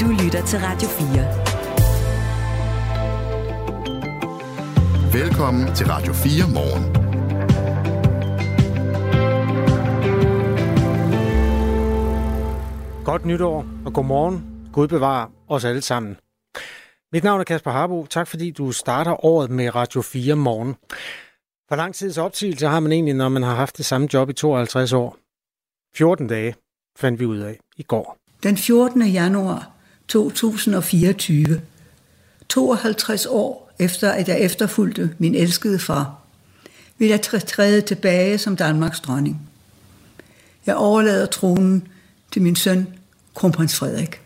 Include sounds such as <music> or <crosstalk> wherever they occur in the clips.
Du lytter til Radio 4. Velkommen til Radio 4 morgen. Godt nytår og god morgen. Gud bevarer os alle sammen. Mit navn er Kasper Harbo. Tak fordi du starter året med Radio 4 morgen. Hvor lang tids opsigelse har man egentlig, når man har haft det samme job i 52 år? 14 dage fandt vi ud af i går. Den 14. januar 2024, 52 år efter at jeg efterfulgte min elskede far, vil jeg træde tilbage som Danmarks dronning. Jeg overlader tronen til min søn, kronprins Frederik.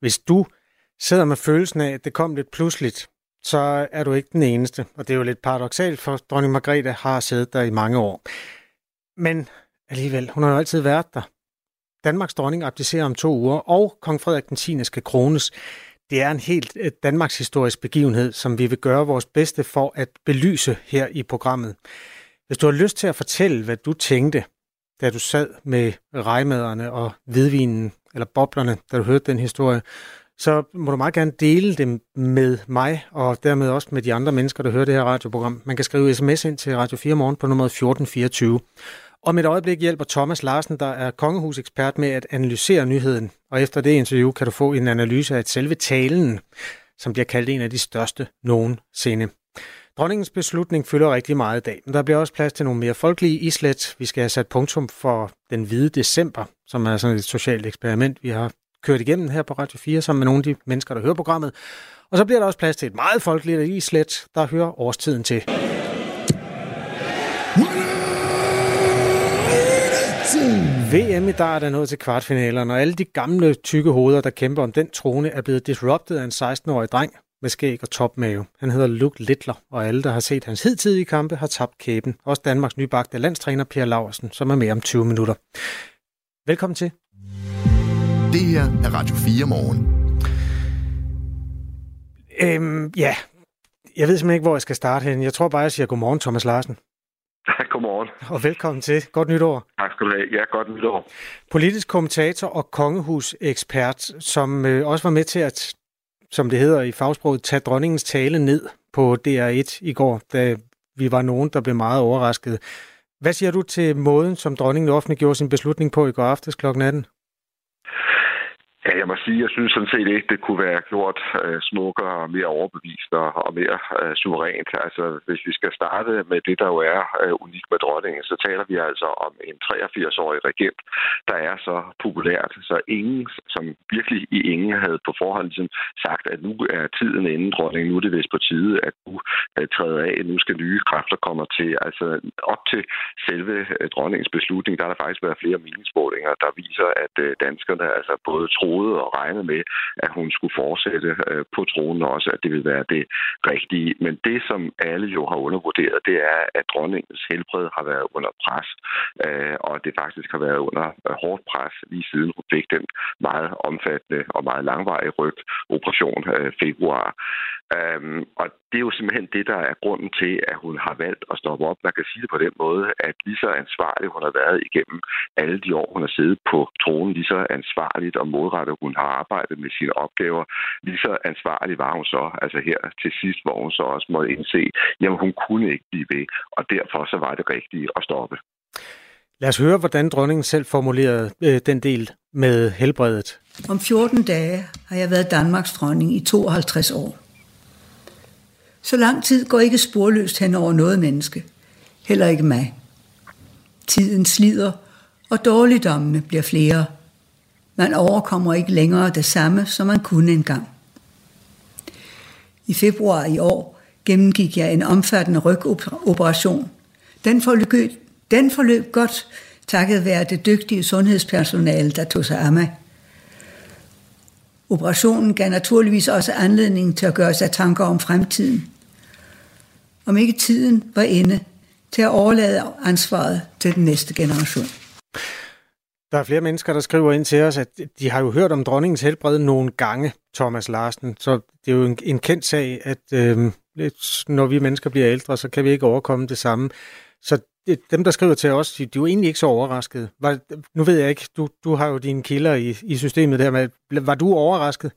Hvis du sidder med følelsen af, at det kom lidt pludseligt, så er du ikke den eneste. Og det er jo lidt paradoxalt, for dronning Margrethe har siddet der i mange år. Men alligevel, hun har jo altid været der. Danmarks dronning abdicerer om to uger, og kong Frederik den 10. skal krones. Det er en helt øh, Danmarks historisk begivenhed, som vi vil gøre vores bedste for at belyse her i programmet. Hvis du har lyst til at fortælle, hvad du tænkte, da du sad med rejmaderne og hvidvinen, eller boblerne, da du hørte den historie, så må du meget gerne dele dem med mig, og dermed også med de andre mennesker, der hører det her radioprogram. Man kan skrive sms ind til Radio 4 Morgen på nummer 1424. Om et øjeblik hjælper Thomas Larsen, der er kongehusekspert, med at analysere nyheden. Og efter det interview kan du få en analyse af selve talen, som bliver kaldt en af de største nogensinde. Dronningens beslutning fylder rigtig meget i dag, men der bliver også plads til nogle mere folkelige islet. Vi skal have sat punktum for den hvide december, som er sådan et socialt eksperiment, vi har kørt igennem her på Radio 4, sammen med nogle af de mennesker, der hører programmet. Og så bliver der også plads til et meget folkeligt islet, der hører årstiden til. VM i dart er nået til kvartfinalerne, og alle de gamle tykke hoveder, der kæmper om den trone, er blevet disrupted af en 16-årig dreng med skæg og topmave. Han hedder Luke Littler, og alle, der har set hans hidtidige kampe, har tabt kæben. Også Danmarks nybagte landstræner Per Laversen, som er med om 20 minutter. Velkommen til. Det her er Radio 4 morgen. Øhm, ja, jeg ved simpelthen ikke, hvor jeg skal starte hen. Jeg tror bare, jeg siger godmorgen, Thomas Larsen. Godmorgen. Og velkommen til. Godt nytår. Tak skal du have. Ja, godt nytår. Politisk kommentator og kongehusekspert, som øh, også var med til at, som det hedder i fagsproget, tage dronningens tale ned på DR1 i går, da vi var nogen, der blev meget overrasket. Hvad siger du til måden, som dronningen offentliggjorde sin beslutning på i går aftes kl. 18? Ja, jeg må sige, jeg synes sådan set ikke, det kunne være gjort øh, smukkere og mere overbevist og, og mere øh, suverænt. Altså, hvis vi skal starte med det, der jo er øh, unikt med dronningen, så taler vi altså om en 83-årig regent, der er så populært, så ingen, som virkelig i ingen havde på forhånd ligesom sagt, at nu er tiden inden dronningen, nu er det vist på tide, at du øh, træder af, nu skal nye kræfter komme til. Altså, op til selve øh, dronningens beslutning, der har der faktisk været flere meningsmålinger, der viser, at øh, danskerne altså både tror troede og regnede med, at hun skulle fortsætte øh, på tronen også, at det ville være det rigtige. Men det, som alle jo har undervurderet, det er, at dronningens helbred har været under pres, øh, og det faktisk har været under øh, hårdt pres lige siden hun fik den meget omfattende og meget langvarige rygoperation øh, februar. Øhm, og det er jo simpelthen det, der er grunden til, at hun har valgt at stoppe op. Man kan sige det på den måde, at lige så ansvarlig hun har været igennem alle de år, hun har siddet på tronen, lige så ansvarligt og modrettet hun har arbejdet med sine opgaver, lige så ansvarlig var hun så, altså her til sidst, hvor hun så også måtte indse, jamen hun kunne ikke blive ved, og derfor så var det rigtigt at stoppe. Lad os høre, hvordan dronningen selv formulerede øh, den del med helbredet. Om 14 dage har jeg været Danmarks dronning i 52 år. Så lang tid går ikke sporløst hen over noget menneske. Heller ikke mig. Tiden slider, og dårligdommene bliver flere. Man overkommer ikke længere det samme, som man kunne engang. I februar i år gennemgik jeg en omfattende rygoperation. Den forløb, den forløb godt, takket være det dygtige sundhedspersonale, der tog sig af mig. Operationen gav naturligvis også anledning til at gøre sig tanker om fremtiden om ikke tiden var inde til at overlade ansvaret til den næste generation. Der er flere mennesker, der skriver ind til os, at de har jo hørt om dronningens helbred nogle gange, Thomas Larsen. Så det er jo en, en kendt sag, at øh, når vi mennesker bliver ældre, så kan vi ikke overkomme det samme. Så dem, der skriver til os, de, de er jo egentlig ikke så overraskede. Var, nu ved jeg ikke, du, du har jo dine kilder i, i systemet der, men var du overrasket?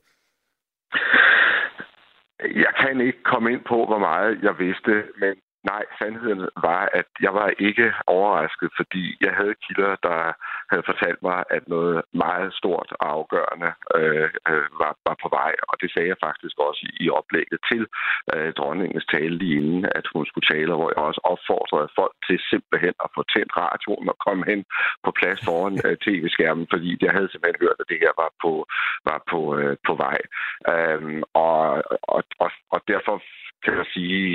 Jeg kan ikke komme ind på, hvor meget jeg vidste, men Nej, sandheden var, at jeg var ikke overrasket, fordi jeg havde kilder, der havde fortalt mig, at noget meget stort og afgørende øh, øh, var, var på vej. Og det sagde jeg faktisk også i, i oplægget til øh, dronningens tale lige inden, at hun skulle tale, hvor jeg også opfordrede folk til simpelthen at få tændt radioen og komme hen på plads foran <laughs> øh, tv-skærmen, fordi jeg havde simpelthen hørt, at det her var på, var på, øh, på vej. Øh, og, og, og, og derfor kan jeg sige,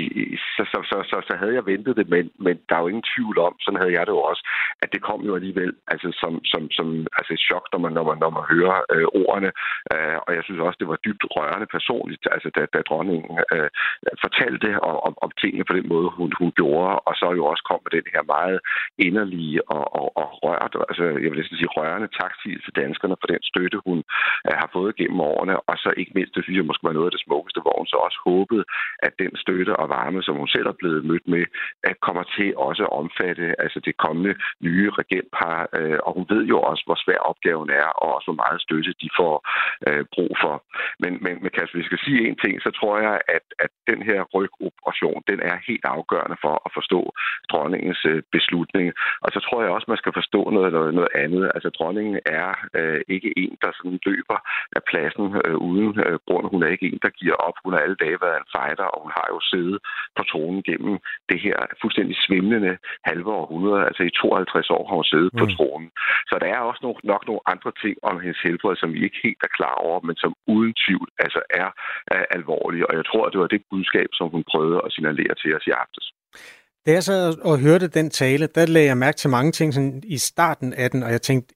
så, så, så, så, så havde jeg ventet det, men, men der er jo ingen tvivl om, sådan havde jeg det jo også, at det kom jo alligevel altså som, som, som altså et chok, når man, når man, når man hører øh, ordene. Øh, og jeg synes også, det var dybt rørende personligt, altså da, da dronningen øh, fortalte om, om, om tingene på den måde, hun, hun gjorde, og så jo også kom med den her meget inderlige og, og, og rørt, altså jeg vil næsten sige rørende tak til danskerne for den støtte, hun øh, har fået gennem årene, og så ikke mindst, det synes jeg måske var noget af det smukkeste, hvor hun så også håbede, at den støtte og varme, som hun selv er blevet mødt med, at kommer til også at omfatte altså det kommende nye regentpar, øh, og hun ved jo også, hvor svær opgaven er, og også hvor meget støtte de får øh, brug for. Men, men, men hvis vi skal sige en ting, så tror jeg, at, at den her rygoperation, den er helt afgørende for at forstå dronningens øh, beslutning. Og så tror jeg også, man skal forstå noget, noget, noget andet. Altså dronningen er øh, ikke en, der sådan løber af pladsen øh, uden øh, grund. Hun er ikke en, der giver op. Hun har alle dage været en fighter, og hun har jo siddet på tronen gennem det her fuldstændig svimlende halve århundrede. Altså i 52 år har hun siddet mm. på tronen. Så der er også nogle, nok nogle andre ting om hendes helbred, som vi ikke helt er klar over, men som uden tvivl altså er, er alvorlige. Og jeg tror, at det var det budskab, som hun prøvede at signalere til os i aftes. Da jeg så og hørte den tale, der lagde jeg mærke til mange ting sådan i starten af den, og jeg tænkte,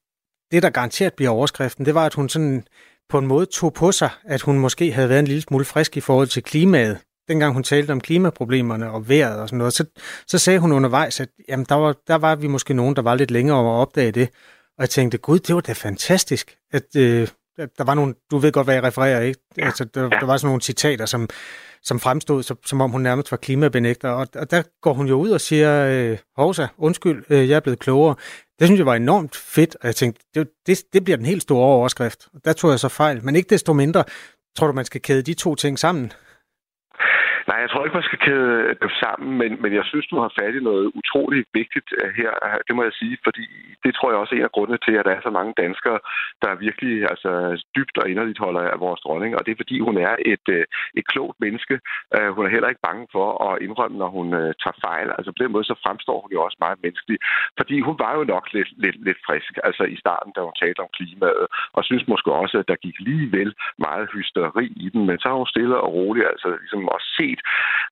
det der garanteret bliver overskriften, det var, at hun sådan på en måde tog på sig, at hun måske havde været en lille smule frisk i forhold til klimaet dengang hun talte om klimaproblemerne og vejret og sådan noget, så, så sagde hun undervejs, at jamen, der, var, der var vi måske nogen, der var lidt længere om at opdage det. Og jeg tænkte, gud, det var da fantastisk, at øh, der var nogle, du ved godt, hvad jeg refererer, ikke? Ja. Altså, der, der var sådan nogle citater, som, som fremstod, som, som om hun nærmest var klimabenægter. Og, og der går hun jo ud og siger, øh, Hovsa, undskyld, øh, jeg er blevet klogere. Det synes jeg var enormt fedt, og jeg tænkte, det, det, det bliver den helt store overskrift. Og der tog jeg så fejl, men ikke desto mindre, tror du, man skal kæde de to ting sammen? Nej, jeg tror ikke, man skal kæde det øh, sammen, men, men jeg synes, du har fat i noget utroligt vigtigt øh, her. Det må jeg sige, fordi det tror jeg også er en af grundene til, at der er så mange danskere, der virkelig altså, dybt og inderligt holder af vores dronning. Og det er, fordi hun er et, øh, et klogt menneske. Hun er heller ikke bange for at indrømme, når hun tager fejl. Altså på den måde, så fremstår hun jo også meget menneskelig. Fordi hun var jo nok lidt, lidt, lidt frisk altså i starten, da hun talte om klimaet, og synes måske også, at der gik lige vel meget hysteri i den. Men så har hun stille og roligt altså ligesom også set, set,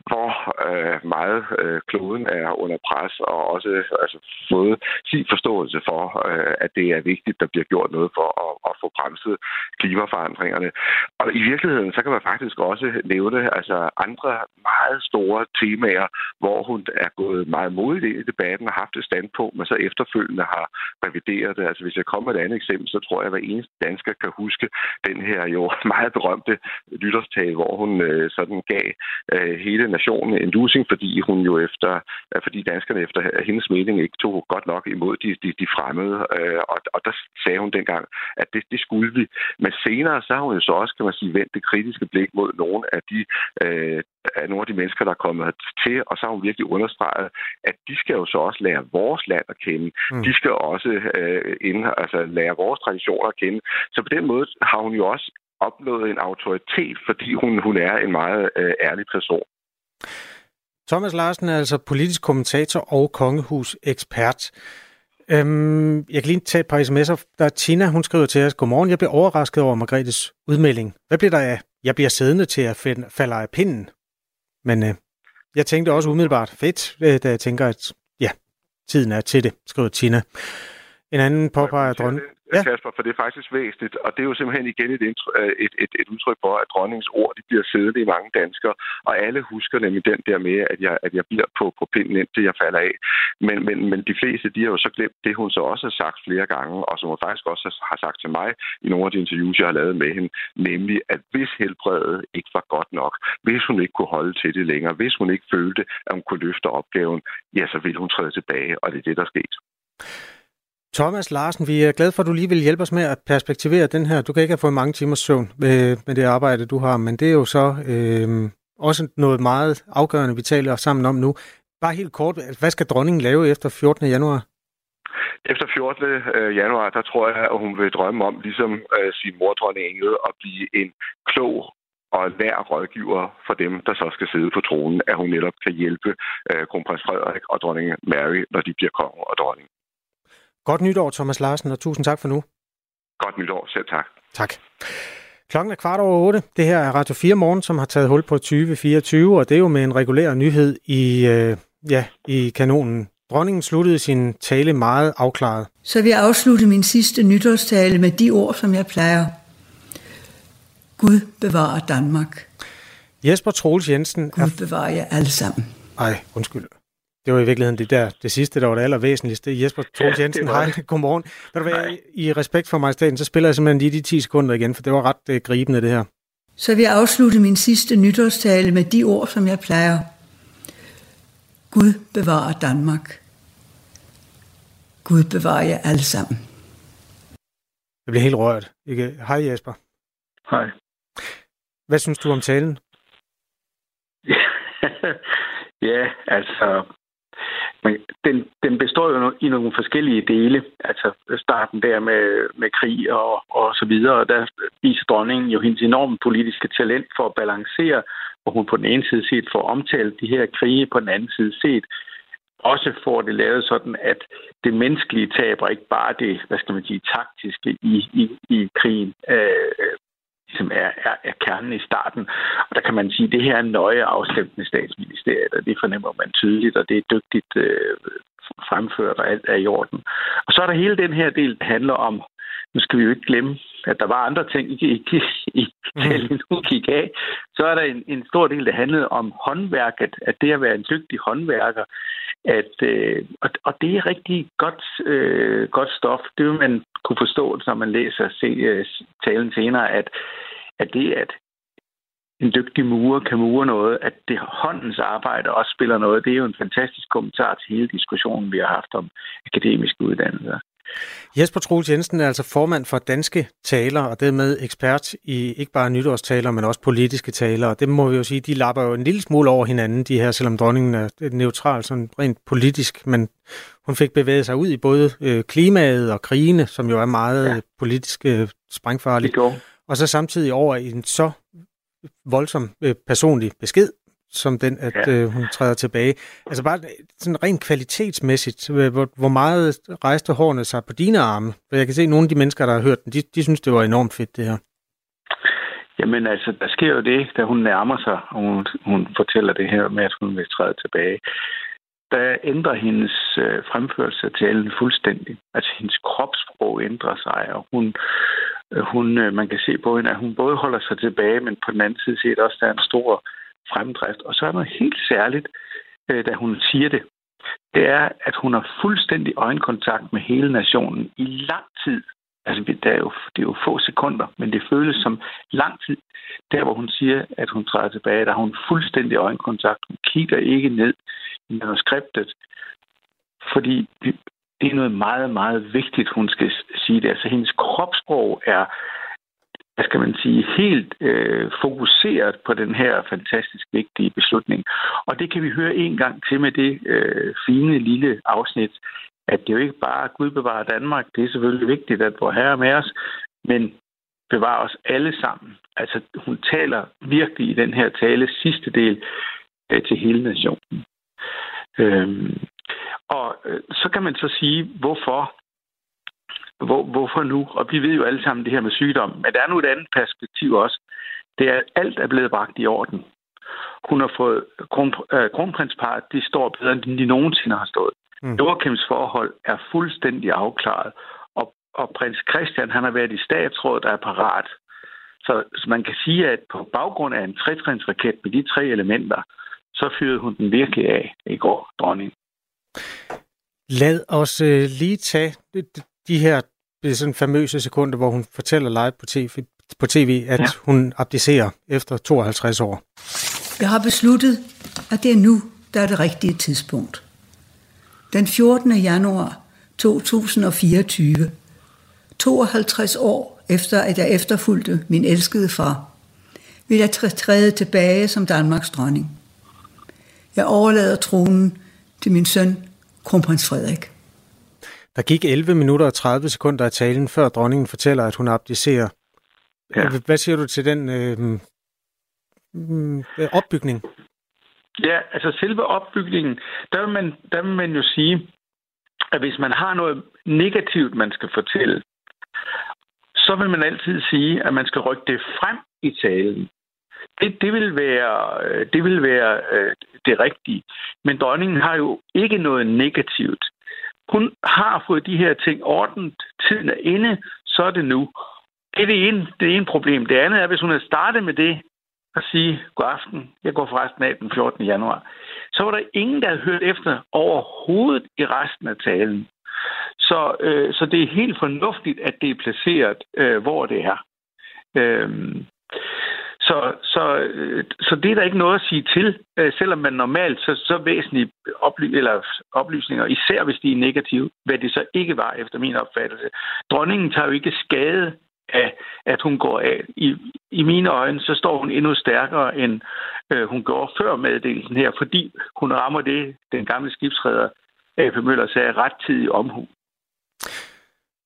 hvor øh, meget øh, kloden er under pres, og også altså, fået sin forståelse for, øh, at det er vigtigt, der bliver gjort noget for at, at få bremset klimaforandringerne. Og i virkeligheden, så kan man faktisk også nævne altså, andre meget store temaer, hvor hun er gået meget modigt ind i debatten og haft et standpunkt, men så efterfølgende har revideret det. Altså hvis jeg kommer med et andet eksempel, så tror jeg, at hver eneste dansker kan huske den her jo <laughs> meget berømte lytterstale, hvor hun øh, sådan gav øh, hele nationen en losing, fordi hun jo efter, øh, fordi danskerne efter hendes mening ikke tog godt nok imod de, de, de fremmede. Øh, og, og der sagde hun dengang, at det, det skulle vi. Men senere så har hun jo så også, kan man sige, vendt det kritiske blik mod nogle af de øh, af nogle af de mennesker, der er kommet til, og så har hun virkelig understreget, at de skal jo så også lære vores land at kende. Mm. De skal også øh, ind, altså, lære vores traditioner at kende. Så på den måde har hun jo også opnået en autoritet, fordi hun, hun er en meget øh, ærlig person. Thomas Larsen er altså politisk kommentator og kongehus-ekspert. Øhm, jeg kan lige tage et par sms'er. Der er Tina, hun skriver til os, Godmorgen, jeg blev overrasket over Margrethes udmelding. Hvad bliver der af? Jeg bliver siddende til at falde af pinden. Men øh, jeg tænkte også umiddelbart fedt, øh, da jeg tænker, at ja, tiden er til det, skriver Tina. En anden påpeger dronning ja. Kasper, for det er faktisk væsentligt, og det er jo simpelthen igen et, øh, et, et, et udtryk for, at dronningens ord de bliver siddende i mange danskere, og alle husker nemlig den der med, at jeg, at jeg bliver på, på pinden, indtil jeg falder af. Men, men, men de fleste, de har jo så glemt det, hun så også har sagt flere gange, og som hun faktisk også har sagt til mig i nogle af de interviews, jeg har lavet med hende, nemlig, at hvis helbredet ikke var godt nok, hvis hun ikke kunne holde til det længere, hvis hun ikke følte, at hun kunne løfte opgaven, ja, så ville hun træde tilbage, og det er det, der skete. Thomas Larsen, vi er glade for, at du lige vil hjælpe os med at perspektivere den her. Du kan ikke have fået mange timers søvn med, med det arbejde, du har, men det er jo så øh, også noget meget afgørende, vi taler sammen om nu. Bare helt kort, hvad skal dronningen lave efter 14. januar? Efter 14. Øh, januar, der tror jeg, at hun vil drømme om, ligesom øh, sin mor, dronning Ingrid, at blive en klog og nær rådgiver for dem, der så skal sidde på tronen, at hun netop kan hjælpe øh, kronprins Frederik og dronning Mary, når de bliver konge og dronning. Godt nytår, Thomas Larsen, og tusind tak for nu. Godt nytår. Selv tak. Tak. Klokken er kvart over otte. Det her er Radio 4 Morgen, som har taget hul på 2024, og det er jo med en regulær nyhed i, øh, ja, i kanonen. Dronningen sluttede sin tale meget afklaret. Så vil jeg afslutte min sidste nytårstale med de ord, som jeg plejer. Gud bevarer Danmark. Jesper Troels Jensen... Gud bevarer jer alle sammen. Ej, undskyld. Det var i virkeligheden det der, det sidste, der var det allervæsentligste. Jesper Troels Jensen, ja, hej, godmorgen. Når du være, i respekt for majestaten, så spiller jeg simpelthen lige de 10 sekunder igen, for det var ret uh, gribende, det her. Så vil jeg afslutte min sidste nytårstale med de ord, som jeg plejer. Gud bevarer Danmark. Gud bevarer jer alle sammen. Jeg bliver helt rørt. Ikke? Hej Jesper. Hej. Hvad synes du om talen? <laughs> ja, altså, men den, den består jo i nogle forskellige dele. Altså starten der med, med krig og, og så videre. Der viser dronningen jo hendes enorme politiske talent for at balancere, hvor hun på den ene side set får omtalt de her krige, på den anden side set også får det lavet sådan, at det menneskelige taber ikke bare det, hvad skal man sige, taktiske i, i, i krigen. Øh, som er, er, er kernen i starten. Og der kan man sige, at det her er nøje afstemt med statsministeriet, og det fornemmer man tydeligt, og det er dygtigt øh, fremført, og alt er i orden. Og så er der hele den her del, der handler om, nu skal vi jo ikke glemme, at der var andre ting i, i, i talen, nu gik af. Så er der en, en stor del, der handlede om håndværket, at det at være en dygtig håndværker, at, øh, og, og det er rigtig godt, øh, godt stof. Det vil man kunne forstå, når man læser se, øh, talen senere, at, at det, at en dygtig murer kan mure noget, at det håndens arbejde også spiller noget, det er jo en fantastisk kommentar til hele diskussionen, vi har haft om akademiske uddannelser. Jesper Troels Jensen er altså formand for Danske Taler, og dermed ekspert i ikke bare nytårstaler, men også politiske taler. Og det må vi jo sige, de lapper jo en lille smule over hinanden, de her, selvom dronningen er neutral, sådan rent politisk. Men hun fik bevæget sig ud i både øh, klimaet og krigene, som jo er meget ja. politisk øh, sprængfarligt. Og så samtidig over i en så voldsom øh, personlig besked, som den, at ja. øh, hun træder tilbage. Altså bare sådan rent kvalitetsmæssigt, øh, hvor, hvor meget rejste hårene sig på dine arme? For jeg kan se, at nogle af de mennesker, der har hørt den, de, de synes, det var enormt fedt, det her. Jamen altså, der sker jo det, da hun nærmer sig, og hun, hun fortæller det her med, at hun vil træde tilbage. Der ændrer hendes øh, fremførelse af talen fuldstændig. Altså, hendes kropssprog ændrer sig, og hun, øh, hun, øh, man kan se på hende, at hun både holder sig tilbage, men på den anden side set også, der er en stor fremdrift. Og så er noget helt særligt, øh, da hun siger det. Det er, at hun har fuldstændig øjenkontakt med hele nationen i lang tid. Altså, det er, jo, det er jo få sekunder, men det føles som lang tid. Der, hvor hun siger, at hun træder tilbage, der har hun fuldstændig øjenkontakt. Hun kigger ikke ned i manuskriptet, fordi det er noget meget, meget vigtigt, hun skal sige det. Altså, hendes kropssprog er hvad skal man sige, helt øh, fokuseret på den her fantastisk vigtige beslutning. Og det kan vi høre en gang til med det øh, fine lille afsnit, at det jo ikke bare Gud bevarer Danmark, det er selvfølgelig vigtigt, at vor herre er med os, men bevarer os alle sammen. Altså hun taler virkelig i den her tale sidste del øh, til hele nationen. Øhm, og øh, så kan man så sige, hvorfor hvor, hvorfor nu? Og vi ved jo alle sammen det her med sygdom. Men der er nu et andet perspektiv også. Det er, at alt er blevet bragt i orden. Hun har fået kron, øh, kronprinsparet, de står bedre, end de nogensinde har stået. Mm. Joachims forhold er fuldstændig afklaret. Og, og prins Christian, han har været i statsrådet der er parat. Så, så man kan sige, at på baggrund af en trætrinsraket med de tre elementer, så fyrede hun den virkelig af i går, dronning. Lad os øh, lige tage de, de her er sådan famøse sekunder, hvor hun fortæller live på tv, på TV at ja. hun abdicerer efter 52 år. Jeg har besluttet, at det er nu, der er det rigtige tidspunkt. Den 14. januar 2024, 52 år efter at jeg efterfulgte min elskede far, vil jeg træde tilbage som Danmarks dronning. Jeg overlader tronen til min søn, kronprins Frederik. Der gik 11 minutter og 30 sekunder af talen, før dronningen fortæller, at hun abdicerer. Ja. Hvad siger du til den øh, øh, opbygning? Ja, altså selve opbygningen, der vil, man, der vil man jo sige, at hvis man har noget negativt, man skal fortælle, så vil man altid sige, at man skal rykke det frem i talen. Det, det vil være, øh, det, vil være øh, det rigtige. Men dronningen har jo ikke noget negativt. Hun har fået de her ting ordnet. Tiden er inde, så er det nu. Det er det ene, det ene problem. Det andet er, hvis hun havde startet med det, at sige, god aften, jeg går forresten af den 14. januar, så var der ingen, der havde hørt efter overhovedet i resten af talen. Så, øh, så det er helt fornuftigt, at det er placeret, øh, hvor det er. Øh, så, så, øh, så det er der ikke noget at sige til, øh, selvom man normalt så, så væsentlige oply- eller oplysninger, især hvis de er negative, hvad det så ikke var efter min opfattelse. Dronningen tager jo ikke skade at, at hun går af. I, I mine øjne, så står hun endnu stærkere, end øh, hun gjorde før meddelelsen her, fordi hun rammer det, den gamle skibsredder A.P. Møller sagde, rettidig omhu.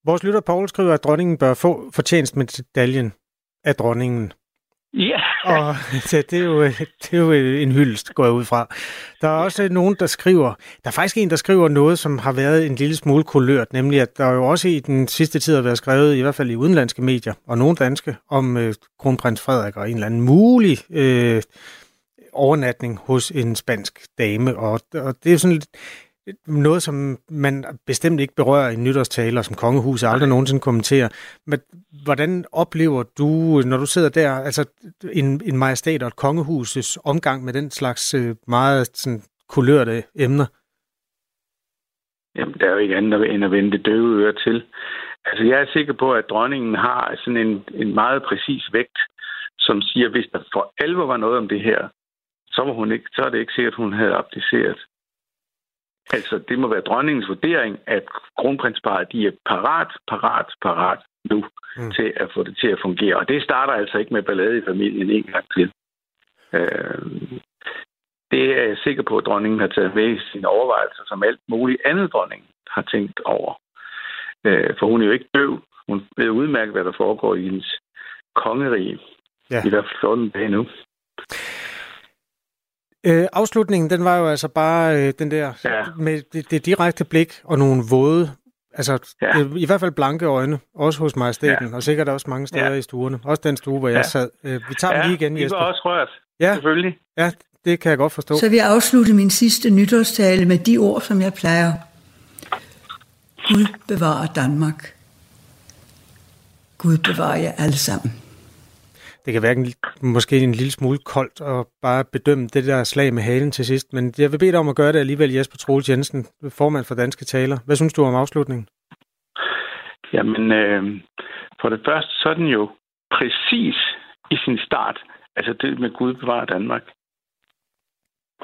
Vores lytter Paul skriver, at dronningen bør få fortjenstmedaljen af dronningen. Ja. <laughs> og det, det, er jo, det er jo en hyldest, går jeg ud fra. Der er også nogen, der skriver, der er faktisk en, der skriver noget, som har været en lille smule kulørt, nemlig at der jo også i den sidste tid har været skrevet, i hvert fald i udenlandske medier, og nogle danske, om øh, kronprins Frederik og en eller anden mulig øh, overnatning hos en spansk dame. Og, og det er jo sådan lidt, noget, som man bestemt ikke berører i nytårstaler, som kongehuset aldrig nogensinde kommenterer. Men hvordan oplever du, når du sidder der, altså en, en majestat og et kongehuses omgang med den slags øh, meget sådan, kulørte emner? Jamen, der er jo ikke andet end at vende det døve øre til. Altså, jeg er sikker på, at dronningen har sådan en, en meget præcis vægt, som siger, at hvis der for alvor var noget om det her, så, var hun ikke, så er det ikke sikkert, at hun havde abdiceret. Altså, det må være dronningens vurdering, at kronprinsparet, de er parat, parat, parat nu mm. til at få det til at fungere. Og det starter altså ikke med ballade i familien en gang til. Øh, det er jeg sikker på, at dronningen har taget med i sine overvejelser, som alt muligt andet dronning har tænkt over. Øh, for hun er jo ikke døv. Hun ved udmærket, hvad der foregår i hendes kongerige. Ja. I hvert fald 14 dage nu. Øh, afslutningen, den var jo altså bare øh, den der ja. med det, det direkte blik og nogle våde, altså ja. øh, i hvert fald blanke øjne, også hos majestæten, ja. og sikkert også mange steder ja. i stuerne. Også den stue, hvor ja. jeg sad. Øh, vi tager ja, den lige igen, Jesper. Ja, også rørt, ja. selvfølgelig. Ja, det kan jeg godt forstå. Så jeg afslutte min sidste nytårstale med de ord, som jeg plejer. Gud bevarer Danmark. Gud bevarer jer alle sammen det kan være en, måske en lille smule koldt at bare bedømme det der slag med halen til sidst, men jeg vil bede dig om at gøre det alligevel, Jesper Troels Jensen, formand for Danske Taler. Hvad synes du om afslutningen? Jamen, øh, for det første, så er den jo præcis i sin start, altså det med Gud bevarer Danmark.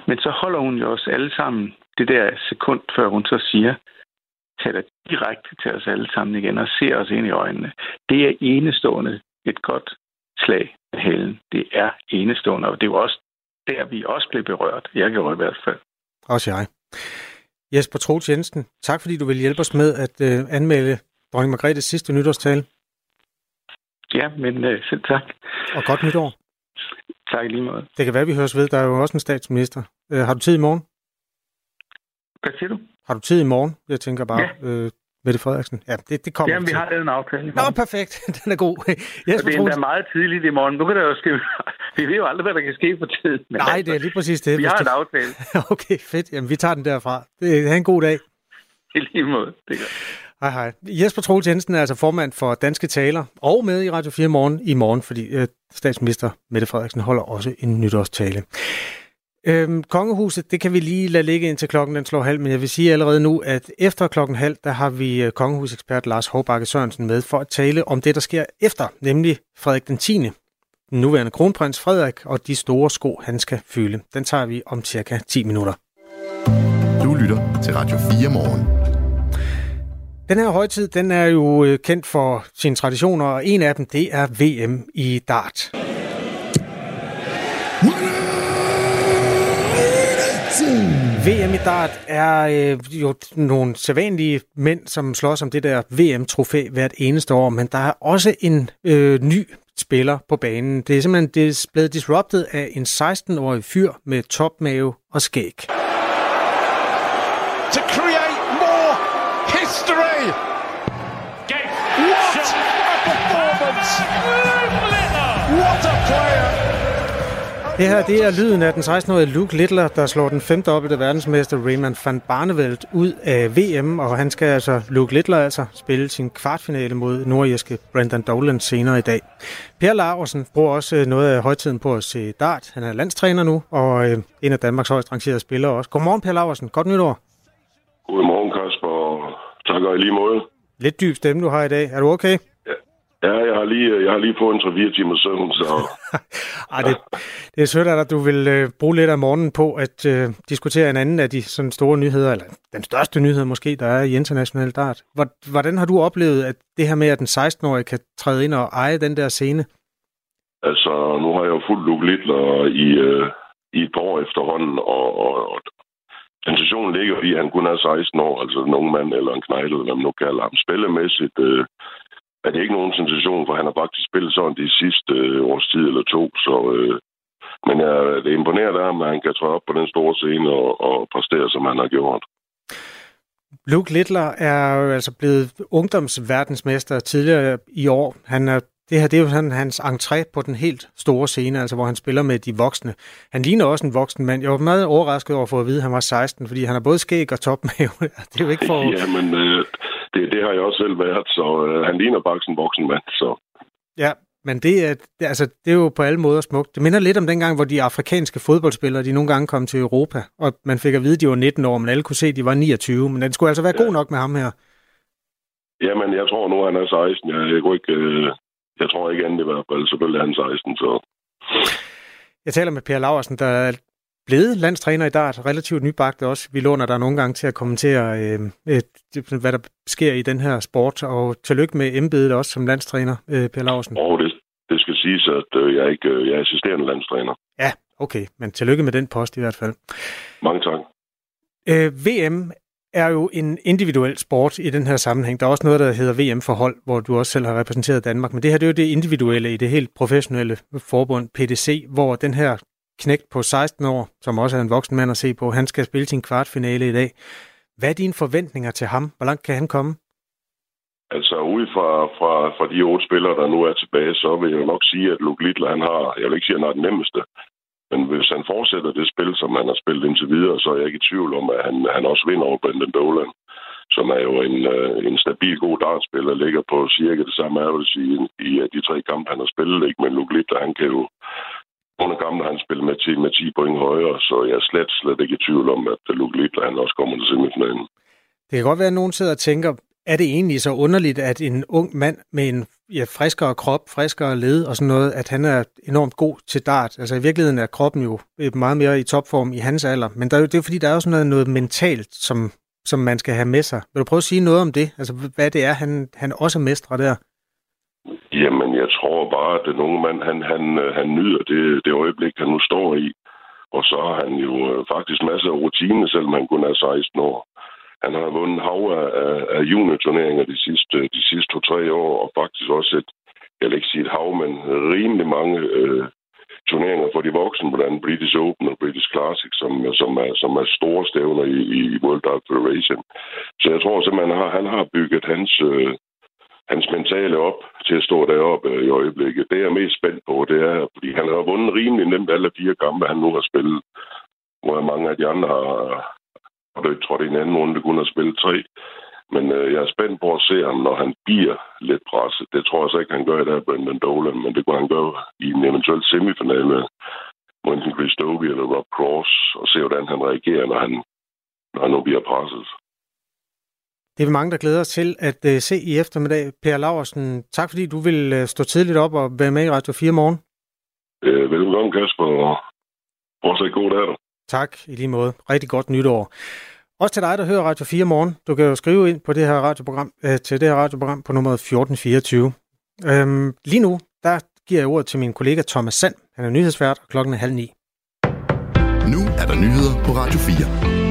Men så holder hun jo også alle sammen det der sekund, før hun så siger, taler direkte til os alle sammen igen og ser os ind i øjnene. Det er enestående et godt slag med halen. Det er enestående, og det er jo også der, vi også blev berørt. Jeg gjorde i hvert fald. Også jeg. Jesper Troels Jensen, tak fordi du vil hjælpe os med at uh, anmelde dronning Margrethes sidste nytårstale. Ja, men uh, selv tak. Og godt nytår. Tak lige måde. Det kan være, vi høres ved. Der er jo også en statsminister. Uh, har du tid i morgen? Hvad siger du? Har du tid i morgen? Jeg tænker bare, ja. uh, Mette Frederiksen. Ja, det, det kommer Jamen, vi har lavet en aftale. Nå, perfekt. <laughs> Den er god. <laughs> Jesper det er endda meget tidligt i morgen. Nu kan der jo ske... <laughs> Vi ved jo aldrig, hvad der kan ske på tid. Men Nej, det er lige præcis det. Vi har en aftale. okay, fedt. Jamen, vi tager den derfra. Det, ha' en god dag. I lige måde. Det gør. Hej hej. Jesper Troels Jensen er altså formand for Danske Taler og med i Radio 4 morgen i morgen, fordi øh, statsminister Mette Frederiksen holder også en nytårstale. Øhm, kongehuset, det kan vi lige lade ligge indtil klokken den slår halv, men jeg vil sige allerede nu, at efter klokken halv, der har vi øh, kongehusekspert Lars Håbakke Sørensen med for at tale om det, der sker efter, nemlig Frederik den 10. Den nuværende kronprins Frederik og de store sko, han skal fylde. Den tager vi om cirka 10 minutter. Du lytter til Radio 4 morgen. Den her højtid, den er jo øh, kendt for sine traditioner, og en af dem, det er VM i dart. VM i dart er øh, jo nogle sædvanlige mænd, som slås om det der VM-trofæ hvert eneste år, men der er også en øh, ny spiller på banen. Det er simpelthen det er blevet disrupted af en 16-årig fyr med topmave og skæg. To Det her det er lyden af den 16-årige Luke Littler, der slår den femte op i det verdensmester Raymond van Barneveld ud af VM, og han skal altså, Luke Littler altså, spille sin kvartfinale mod nordjyske Brendan Dolan senere i dag. Per Larsen bruger også øh, noget af højtiden på at se dart. Han er landstræner nu, og øh, en af Danmarks højst rangerede spillere også. Godmorgen, Per Larsen. Godt nytår. Godmorgen, Kasper, tak og i lige måde. Lidt dyb stemme, du har i dag. Er du okay? Ja, jeg har lige, jeg har lige fået en 3-4 timer søvn, så... <laughs> Ej, det, det er sødt, at du vil øh, bruge lidt af morgenen på at øh, diskutere en anden af de sådan store nyheder, eller den største nyhed måske, der er i international dart. Hvordan har du oplevet, at det her med, at den 16-årige kan træde ind og eje den der scene? Altså, nu har jeg jo fuldt Luke Littler i, øh, i et par år efterhånden, og, og, og sensationen ligger i, at han kun er 16 år, altså en ung mand eller en knejl, eller man nu kalder ham. Spillemæssigt øh, er det ikke nogen sensation, for han har faktisk spillet sådan de sidste øh, års tid eller to, så... Øh, men jeg er imponeret af ham, at han kan træde op på den store scene og, og præstere, som han har gjort. Luke Littler er jo altså blevet ungdomsverdensmester tidligere i år. Han er, det her det er jo sådan hans entré på den helt store scene, altså hvor han spiller med de voksne. Han ligner også en voksen mand. Jeg var meget overrasket over at få at vide, at han var 16, fordi han har både skæg og topmave. <laughs> Det er jo ikke for... Ja, men øh, det, det har jeg også selv været, så øh, han ligner bare en voksen mand, så... Ja, men det er, det, altså, det er jo på alle måder smukt. Det minder lidt om dengang, hvor de afrikanske fodboldspillere, de nogle gange kom til Europa, og man fik at vide, at de var 19 år, men alle kunne se, at de var 29. Men den skulle altså være ja. god nok med ham her. Jamen, jeg tror nu, han er 16. Jeg, jeg, kunne ikke, øh, jeg tror ikke andet i hvert fald. Selvfølgelig er han 16, så... Jeg taler med Per Laversen, der er blevet landstræner i dart, relativt nybagt også. Vi låner dig nogle gange til at kommentere, øh, øh, hvad der sker i den her sport, og tillykke med embedet også som landstræner, øh, Per Larsen. Og det, det skal siges, at øh, jeg, er ikke, øh, jeg er assisterende landstræner. Ja, okay, men tillykke med den post i hvert fald. Mange tak. Øh, VM er jo en individuel sport i den her sammenhæng. Der er også noget, der hedder VM for hold, hvor du også selv har repræsenteret Danmark. Men det her det er jo det individuelle i det helt professionelle forbund, PDC, hvor den her knægt på 16 år, som også er en voksen mand at se på, han skal spille sin kvartfinale i dag. Hvad er dine forventninger til ham? Hvor langt kan han komme? Altså, ud fra, fra, fra de otte spillere, der nu er tilbage, så vil jeg nok sige, at Luke Littler, han har, jeg vil ikke sige, at han har den nemmeste, men hvis han fortsætter det spil, som han har spillet indtil videre, så er jeg ikke i tvivl om, at han, han også vinder over Brendan Dolan, som er jo en, øh, en stabil, god dartspiller, ligger på cirka det samme, jeg vil sige, i de tre kampe, han har spillet. Ikke? Men Luke Littler, han kan jo under kampen han spillet med 10, med 10 point højere, så jeg er slet, slet ikke i tvivl om, at Luke Littler han også kommer til semifinalen. Det kan godt være, at nogen sidder og tænker, er det egentlig så underligt, at en ung mand med en ja, friskere krop, friskere led og sådan noget, at han er enormt god til dart? Altså i virkeligheden er kroppen jo øh, meget mere i topform i hans alder, men der er jo, det er fordi, der er også noget, noget mentalt, som, som man skal have med sig. Vil du prøve at sige noget om det? Altså hvad det er, han, han også mestrer der? Jamen, jeg tror bare, at den unge mand, han, han, øh, han nyder det, det øjeblik, han nu står i. Og så har han jo øh, faktisk masser af rutine, selvom han kun er 16 år. Han har vundet hav af, af, af juniorturneringer de sidste, de sidste to-tre år, og faktisk også et, jeg vil ikke sige et hav, men rimelig mange øh, turneringer for de voksne, blandt British Open og British Classic, som, som, er, som er store stævner i, i World Dart Federation. Så jeg tror simpelthen, at han har, han har bygget hans, øh, hans mentale op til at stå deroppe øh, i øjeblikket. Det jeg er mest spændt på, det er, fordi han har vundet rimelig nemt alle fire kampe, han nu har spillet. Hvor mange af de andre har, og det tror det en anden runde, kun har spillet tre. Men øh, jeg er spændt på at se ham, når han bliver lidt presset. Det tror jeg så ikke, han gør i dag, Brendan Dolan, men det kunne han gøre i en eventuel semifinale mod enten Chris Dobie eller Rob Cross, og se, hvordan han reagerer, når han, når han nu bliver presset. Det er vi mange, der glæder os til at uh, se i eftermiddag. Per Laversen, tak fordi du vil uh, stå tidligt op og være med i Radio 4 morgen. Øh, velkommen, Kasper, og fortsat god dag. Tak, i lige måde. Rigtig godt nytår. Også til dig, der hører Radio 4 morgen. Du kan jo skrive ind på det her radioprogram, øh, til det her radioprogram på nummer 1424. Øhm, lige nu, der giver jeg ordet til min kollega Thomas Sand. Han er nyhedsvært, og klokken er halv ni. Nu er der nyheder på Radio 4.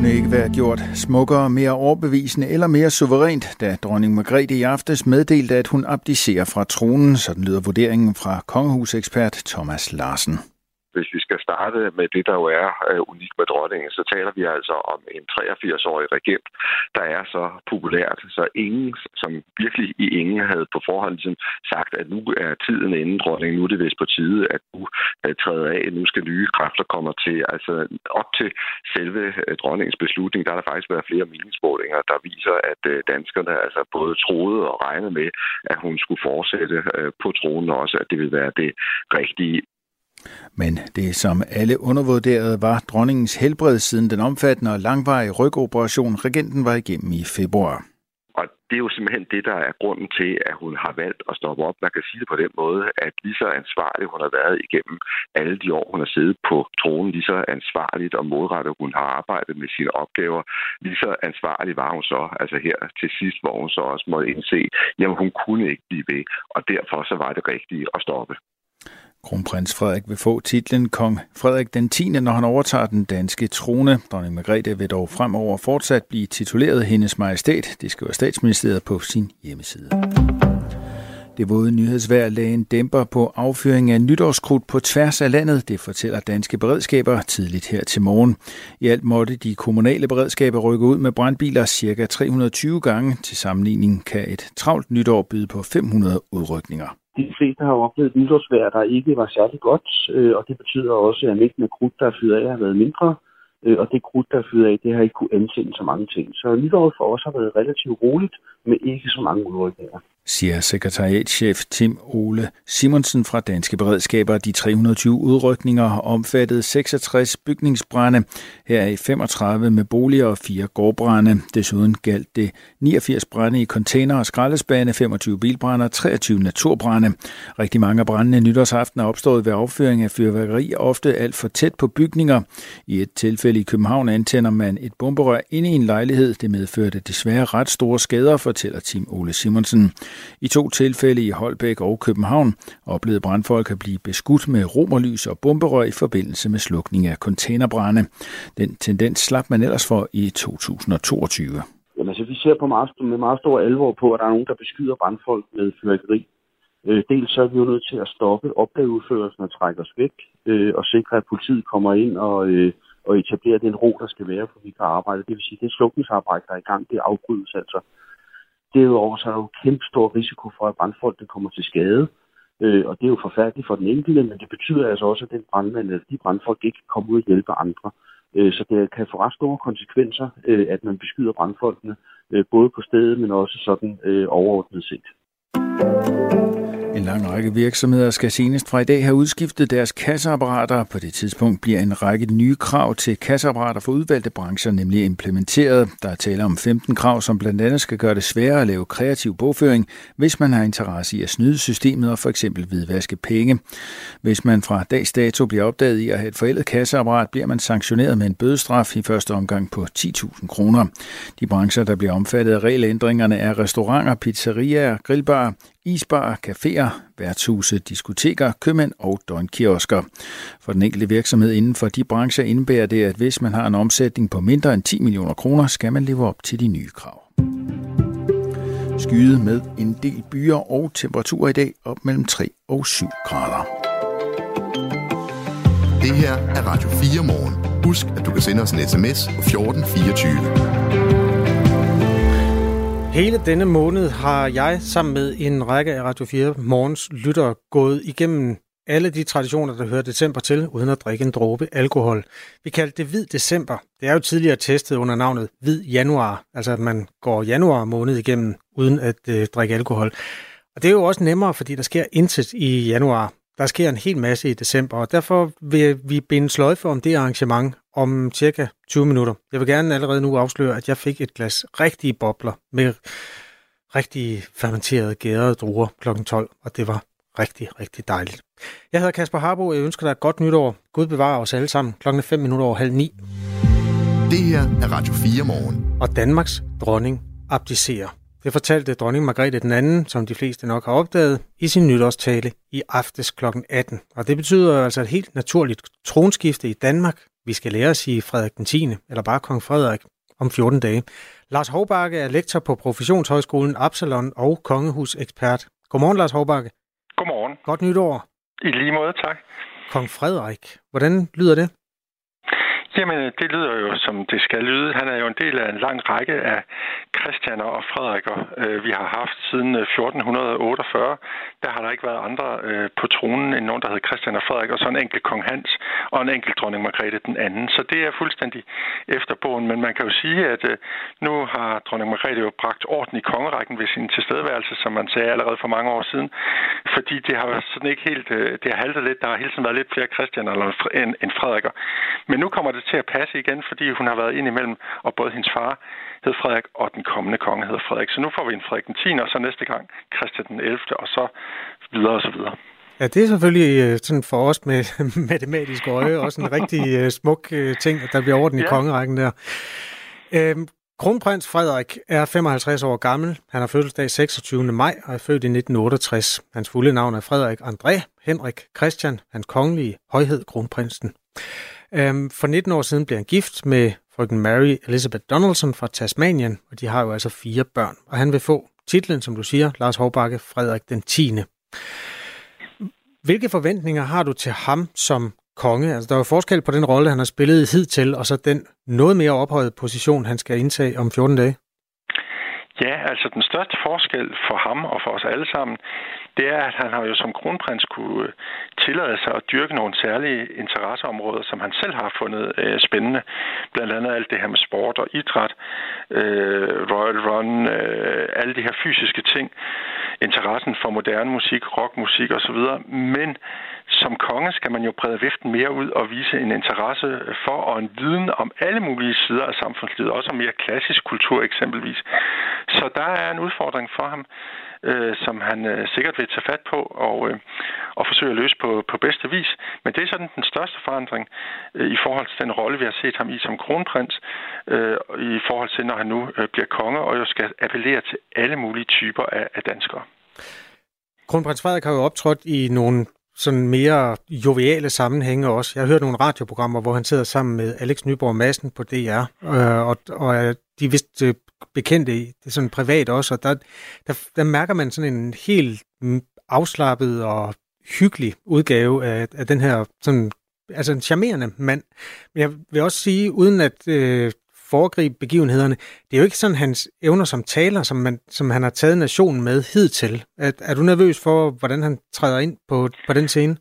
Det kunne ikke være gjort smukkere, mere overbevisende eller mere suverænt, da dronning Margrethe i aftes meddelte, at hun abdicerer fra tronen. Sådan lyder vurderingen fra kongehusekspert Thomas Larsen hvis vi skal starte med det, der jo er uh, med dronningen, så taler vi altså om en 83-årig regent, der er så populært, så ingen, som virkelig i ingen havde på forhånd ligesom sagt, at nu er tiden inden dronningen, nu er det vist på tide, at du uh, træder af, nu skal nye kræfter komme til. Altså op til selve øh, dronningens beslutning, der har der faktisk været flere meningsmålinger, der viser, at danskerne altså både troede og regnede med, at hun skulle fortsætte på tronen også, at det ville være det rigtige men det, som alle undervurderede, var dronningens helbred siden den omfattende og langvarige rygoperation, regenten var igennem i februar. Og det er jo simpelthen det, der er grunden til, at hun har valgt at stoppe op. Man kan sige det på den måde, at lige så ansvarlig hun har været igennem alle de år, hun har siddet på tronen, lige så ansvarligt og målrettet hun har arbejdet med sine opgaver, lige så ansvarlig var hun så, altså her til sidst, hvor hun så også måtte indse, jamen hun kunne ikke blive ved, og derfor så var det rigtigt at stoppe. Kronprins Frederik vil få titlen Kong Frederik den 10., når han overtager den danske trone. Dronning Margrethe vil dog fremover fortsat blive tituleret Hendes Majestæt. Det skriver statsministeriet på sin hjemmeside. Det våde nyhedsvejr lagde en dæmper på affyring af nytårskrudt på tværs af landet, det fortæller danske beredskaber tidligt her til morgen. I alt måtte de kommunale beredskaber rykke ud med brandbiler ca. 320 gange. Til sammenligning kan et travlt nytår byde på 500 udrykninger de fleste har jo oplevet et nytårsvejr, der ikke var særlig godt, øh, og det betyder også, at mængden af krudt, der er fyret af, har været mindre, øh, og det krudt, der er fyret af, det har ikke kunne ansende så mange ting. Så nytåret for os har været relativt roligt, med ikke så mange udrykninger siger sekretariatschef Tim Ole Simonsen fra Danske Beredskaber. De 320 udrykninger omfattede 66 bygningsbrænde, her 35 med boliger og fire gårdbrænde. Desuden galt det 89 brænde i container og skraldespande, 25 bilbrænde og 23 naturbrænde. Rigtig mange af brændene nytårsaften er opstået ved affyring af fyrværkeri, ofte alt for tæt på bygninger. I et tilfælde i København antænder man et bomberør inde i en lejlighed. Det medførte desværre ret store skader, fortæller Tim Ole Simonsen. I to tilfælde i Holbæk og København oplevede brandfolk at blive beskudt med romerlys og bomberør i forbindelse med slukning af containerbrænde. Den tendens slap man ellers for i 2022. Jamen, altså, vi ser på meget, med meget stor alvor på, at der er nogen, der beskyder brandfolk med fyrværkeri. Øh, dels så er vi jo nødt til at stoppe opgaveudførelsen og trække os væk, øh, og sikre, at politiet kommer ind og, øh, og etablerer den ro, der skal være, for vi kan arbejde. Det vil sige, at det slukningsarbejde, der er i gang, det afbrydes altså. Derudover så er der jo kæmpe stor risiko for, at brandfolkene kommer til skade. Øh, og det er jo forfærdeligt for den enkelte, men det betyder altså også, at den brandmand, eller de brandfolk ikke kan komme ud og hjælpe andre. Øh, så det kan få ret store konsekvenser, øh, at man beskyder brandfolkene, øh, både på stedet, men også sådan øh, overordnet set. En lang række virksomheder skal senest fra i dag have udskiftet deres kasseapparater. På det tidspunkt bliver en række nye krav til kasseapparater for udvalgte brancher nemlig implementeret. Der er tale om 15 krav, som blandt andet skal gøre det sværere at lave kreativ bogføring, hvis man har interesse i at snyde systemet og for eksempel hvidvaske penge. Hvis man fra dags dato bliver opdaget i at have et forældet kasseapparat, bliver man sanktioneret med en bødestraf i første omgang på 10.000 kroner. De brancher, der bliver omfattet af regelændringerne, er restauranter, pizzerier, grillbarer, isbarer, caféer, værtshuse, diskoteker, købmænd og døgnkiosker. For den enkelte virksomhed inden for de brancher indebærer det, at hvis man har en omsætning på mindre end 10 millioner kroner, skal man leve op til de nye krav. Skyde med en del byer og temperaturer i dag op mellem 3 og 7 grader. Det her er Radio 4 morgen. Husk, at du kan sende os en sms på 1424. Hele denne måned har jeg sammen med en række af Radio 4 Morgens lytter gået igennem alle de traditioner, der hører december til, uden at drikke en dråbe alkohol. Vi kaldte det hvid december. Det er jo tidligere testet under navnet hvid januar, altså at man går januar måned igennem uden at øh, drikke alkohol. Og det er jo også nemmere, fordi der sker intet i januar. Der sker en hel masse i december, og derfor vil vi binde sløjfe om det arrangement om cirka 20 minutter. Jeg vil gerne allerede nu afsløre, at jeg fik et glas rigtige bobler med rigtig fermenterede gærede druer kl. 12, og det var rigtig, rigtig dejligt. Jeg hedder Kasper Harbo, jeg ønsker dig et godt nytår. Gud bevare os alle sammen klokken 5 minutter over halv ni. Det her er Radio 4 morgen. Og Danmarks dronning abdicerer. Det fortalte dronning Margrethe den anden, som de fleste nok har opdaget, i sin nytårstale i aftes kl. 18. Og det betyder altså et helt naturligt tronskifte i Danmark. Vi skal lære at sige Frederik den 10. eller bare kong Frederik om 14 dage. Lars Hovbakke er lektor på Professionshøjskolen Absalon og kongehusekspert. Godmorgen, Lars Hovbakke. Godmorgen. Godt nytår. I lige måde, tak. Kong Frederik. Hvordan lyder det? Jamen, det lyder jo, som det skal lyde. Han er jo en del af en lang række af Christianer og Frederikker, øh, vi har haft siden øh, 1448. Der har der ikke været andre øh, på tronen end nogen, der hed Christian og Frederik, og så en enkelt kong Hans og en enkelt dronning Margrethe den anden. Så det er fuldstændig efter bogen. Men man kan jo sige, at øh, nu har dronning Margrethe jo bragt orden i kongerækken ved sin tilstedeværelse, som man sagde allerede for mange år siden. Fordi det har sådan ikke helt, øh, det har haltet lidt. Der har hele tiden været lidt flere Christianer end Frederikker. Men nu kommer det til at passe igen, fordi hun har været ind imellem, og både hendes far hed Frederik, og den kommende konge hedder Frederik. Så nu får vi en Frederik den 10. og så næste gang Christian den 11. og så videre og så videre. Ja, det er selvfølgelig øh, sådan for os med <laughs> matematisk øje også en rigtig uh, smuk uh, ting, at der bliver orden i ja. kongerækken der. Øhm, Kronprins Frederik er 55 år gammel. Han har fødselsdag 26. maj og er født i 1968. Hans fulde navn er Frederik André Henrik Christian, hans kongelige højhed kronprinsen. Øhm, for 19 år siden blev han gift med frøken Mary Elizabeth Donaldson fra Tasmanien, og de har jo altså fire børn. Og han vil få titlen, som du siger, Lars Hovbakke Frederik den 10. Hvilke forventninger har du til ham som konge? Altså, der er jo forskel på den rolle, han har spillet hidtil, og så den noget mere ophøjede position, han skal indtage om 14 dage. Ja, altså den største forskel for ham og for os alle sammen, det er, at han har jo som kronprins kunne øh, tillade sig at dyrke nogle særlige interesseområder, som han selv har fundet øh, spændende. Blandt andet alt det her med sport og idræt, øh, Royal Run, øh, alle de her fysiske ting, interessen for moderne musik, rockmusik osv. Men som konge skal man jo brede viften mere ud og vise en interesse for og en viden om alle mulige sider af samfundslivet, også om mere klassisk kultur eksempelvis. Så der er en udfordring for ham, øh, som han øh, sikkert vil tage fat på og, øh, og forsøge at løse på, på bedste vis. Men det er sådan den største forandring øh, i forhold til den rolle, vi har set ham i som kronprins, øh, i forhold til, når han nu øh, bliver konge og jo skal appellere til alle mulige typer af, af danskere. Kronprins Frederik har jo optrådt i nogle sådan mere joviale sammenhænge også. Jeg har hørt nogle radioprogrammer, hvor han sidder sammen med Alex Nyborg Madsen på DR, øh, og, og de er vist øh, bekendte det er sådan privat også, og der, der, der mærker man sådan en helt afslappet og hyggelig udgave af, af den her sådan, altså en charmerende mand. Men jeg vil også sige, uden at øh, foregribe begivenhederne. Det er jo ikke sådan hans evner som taler, som, man, som han har taget nationen med hidtil. Er, er du nervøs for, hvordan han træder ind på, på den scene?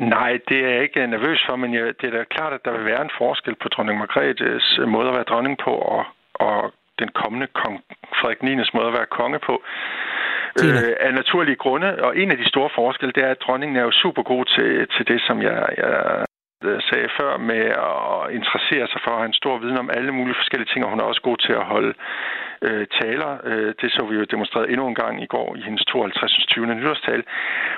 Nej, det er jeg ikke nervøs for, men jeg, det er da klart, at der vil være en forskel på dronning Margrethes måde at være dronning på, og, og den kommende kong Frederik 9. måde at være konge på. Øh, af naturlige grunde, og en af de store forskelle, det er, at dronningen er jo super god til, til det, som jeg, jeg Øh, Øh, sagde før, med at interessere sig for at have en stor viden om alle mulige forskellige ting, og hun er også god til at holde øh, taler. Øh, det så vi jo demonstreret endnu en gang i går i hendes 52. 20. nytårstal,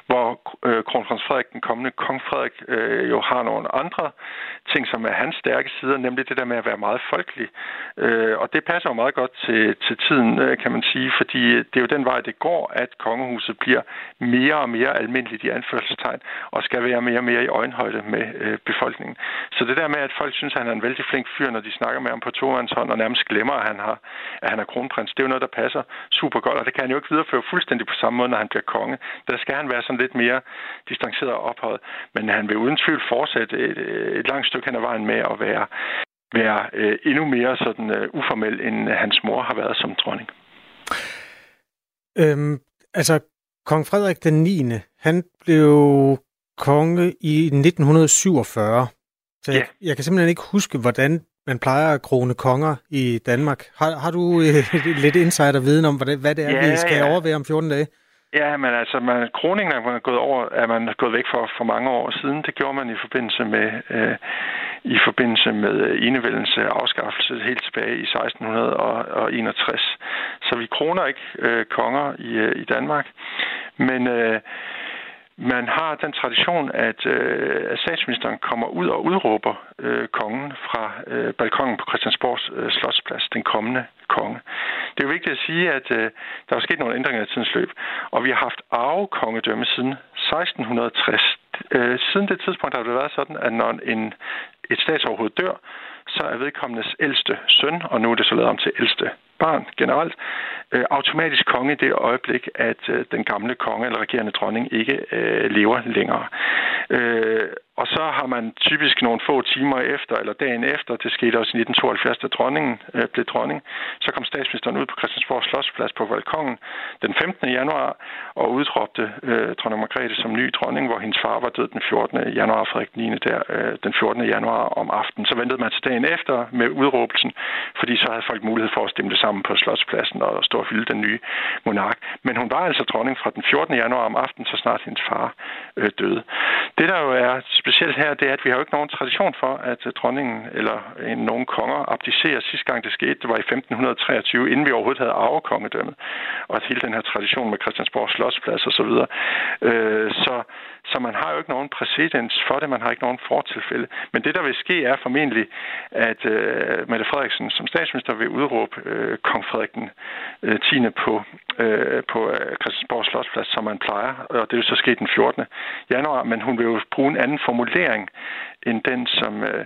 hvor øh, kronprins Frederik, den kommende kong Frederik, øh, jo har nogle andre ting, som er hans stærke sider, nemlig det der med at være meget folkelig. Øh, og det passer jo meget godt til, til tiden, øh, kan man sige, fordi det er jo den vej, det går, at kongehuset bliver mere og mere almindeligt i anførselstegn, og skal være mere og mere i øjenhøjde med øh, befolkningen. Så det der med, at folk synes, at han er en vældig flink fyr, når de snakker med ham på hånd, og nærmest glemmer, at han, har, at han er kronprins, det er jo noget, der passer super godt, og det kan han jo ikke videreføre fuldstændig på samme måde, når han bliver konge. Der skal han være sådan lidt mere distanceret og ophøjet, men han vil uden tvivl fortsætte et, et langt stykke hen ad vejen med at være, være øh, endnu mere sådan øh, uformel, end hans mor har været som dronning. Øhm, altså, kong Frederik den 9. han blev konge i 1947. Så jeg, ja. jeg kan simpelthen ikke huske, hvordan man plejer at krone konger i Danmark. Har, har du øh, <laughs> lidt insider viden om, hvad det, hvad det er, ja, vi skal ja. overveje om 14 dage? Ja, men altså, man, kroningen er man gået over, er man gået væk for, for mange år siden. Det gjorde man i forbindelse med øh, i forbindelse med enevældens afskaffelse helt tilbage i 1661. Så vi kroner ikke øh, konger i, øh, i Danmark. Men øh, man har den tradition, at, øh, at statsministeren kommer ud og udråber øh, kongen fra øh, balkongen på Christiansborgs øh, Slotsplads, den kommende konge. Det er jo vigtigt at sige, at øh, der er sket nogle ændringer i tidens løb, og vi har haft arvekongedømme siden 1660. Øh, siden det tidspunkt har det været sådan, at når en, et statsoverhoved dør, så er vedkommendes ældste søn, og nu er det så lavet om til ældste barn generelt, øh, automatisk konge i det øjeblik, at øh, den gamle konge eller regerende dronning ikke øh, lever længere. Øh, og så har man typisk nogle få timer efter, eller dagen efter, det skete også i 1972, da dronningen øh, blev dronning, så kom statsministeren ud på Christiansborg Slottsplads på balkongen den 15. januar og udråbte øh, dronning Margrethe som ny dronning, hvor hendes far var død den 14. januar, Frederik 9. der øh, den 14. januar om aftenen. Så ventede man til dagen efter med udråbelsen, fordi så havde folk mulighed for at stemme det sammen på Slotspladsen og stå og hylde den nye monark. Men hun var altså dronning fra den 14. januar om aftenen, så snart hendes far øh, døde. Det der jo er specielt her, det er, at vi har jo ikke nogen tradition for, at øh, dronningen eller en, nogen konger abdicerer. Sidste gang det skete, det var i 1523, inden vi overhovedet havde arvekongedømmet. Og at hele den her tradition med Christiansborg Slottsplads og så videre. Øh, så, så man har jo ikke nogen præcedens for det, man har ikke nogen fortilfælde. Men det, der vil ske, er formentlig, at øh, Mette Frederiksen som statsminister vil udråbe øh, kong Frederik den øh, 10. på, øh, på øh, Christiansborg Slottsplads, som man plejer. Og det vil så ske den 14. januar, men hun vil jo bruge en anden formulering end den, som, øh,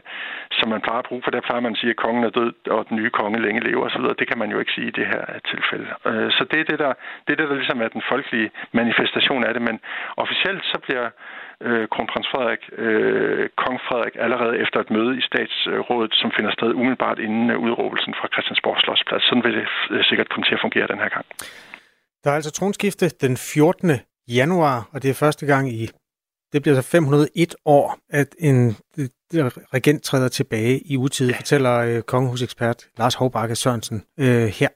som man plejer at bruge, for der plejer man at sige, at kongen er død, og den nye konge længe lever osv. Det kan man jo ikke sige i det her tilfælde. Øh, så det er det, der, det, er det, der ligesom er den folkelige manifestation af det, men officielt så bliver øh, kronprins Frederik, øh, kong Frederik, allerede efter et møde i statsrådet, som finder sted umiddelbart inden øh, udråbelsen fra Christiansborg Slottsplads. Sådan vil det øh, sikkert komme til at fungere den her gang. Der er altså tronskifte den 14. januar, og det er første gang i det bliver så 501 år, at en regent træder tilbage i utid, ja. fortæller øh, kongehusekspert Lars Hovbakke Sørensen øh, her.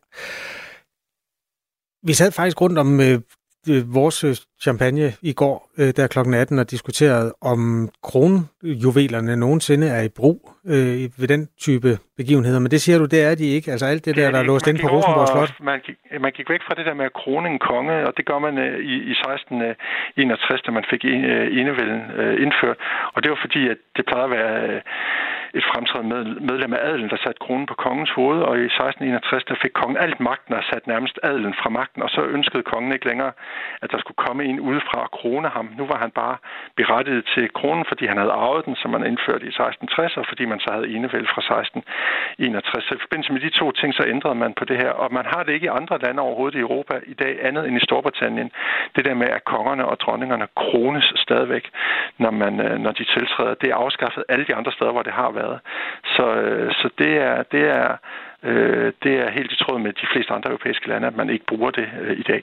Vi sad faktisk rundt om øh, Øh, vores øh, champagne i går, øh, der klokken 18, og diskuterede, om kronjuvelerne nogensinde er i brug øh, ved den type begivenheder. Men det siger du, det er de ikke. Altså alt det, der, der er låst ind på Rosenborg Slot. Man gik, man gik væk fra det der med at krone en konge, og det gør man øh, i, i 1661, da man fik enevælden øh, indført. Og det var fordi, at det plejede at være... Øh, et fremtrædende medlem af adelen, der satte kronen på kongens hoved, og i 1661 der fik kongen alt magten og satte nærmest adelen fra magten, og så ønskede kongen ikke længere, at der skulle komme en udefra og krone ham. Nu var han bare berettiget til kronen, fordi han havde arvet den, som man indførte i 1660, og fordi man så havde enevæld fra 1661. Så i forbindelse med de to ting, så ændrede man på det her, og man har det ikke i andre lande overhovedet i Europa i dag, andet end i Storbritannien. Det der med, at kongerne og dronningerne krones stadigvæk, når, man, øh, når de tiltræder, det er afskaffet alle de andre steder, hvor det har været været. Så, øh, så det er, det er, øh, det er helt i tråd med de fleste andre europæiske lande, at man ikke bruger det øh, i dag.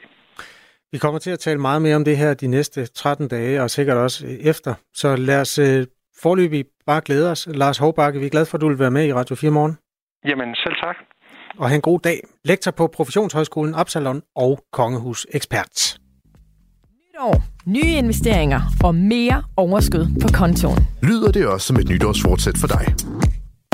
Vi kommer til at tale meget mere om det her de næste 13 dage, og sikkert også efter. Så lad os forløbig bare glæde os. Lars Hovbakke, vi er glade for, at du vil være med i Radio 4 morgen. Jamen, selv tak. Og have en god dag. Lektor på Professionshøjskolen Absalon og Kongehus Ekspert år, nye investeringer og mere overskud på kontoen. Lyder det også som et nytårsfortsæt for dig?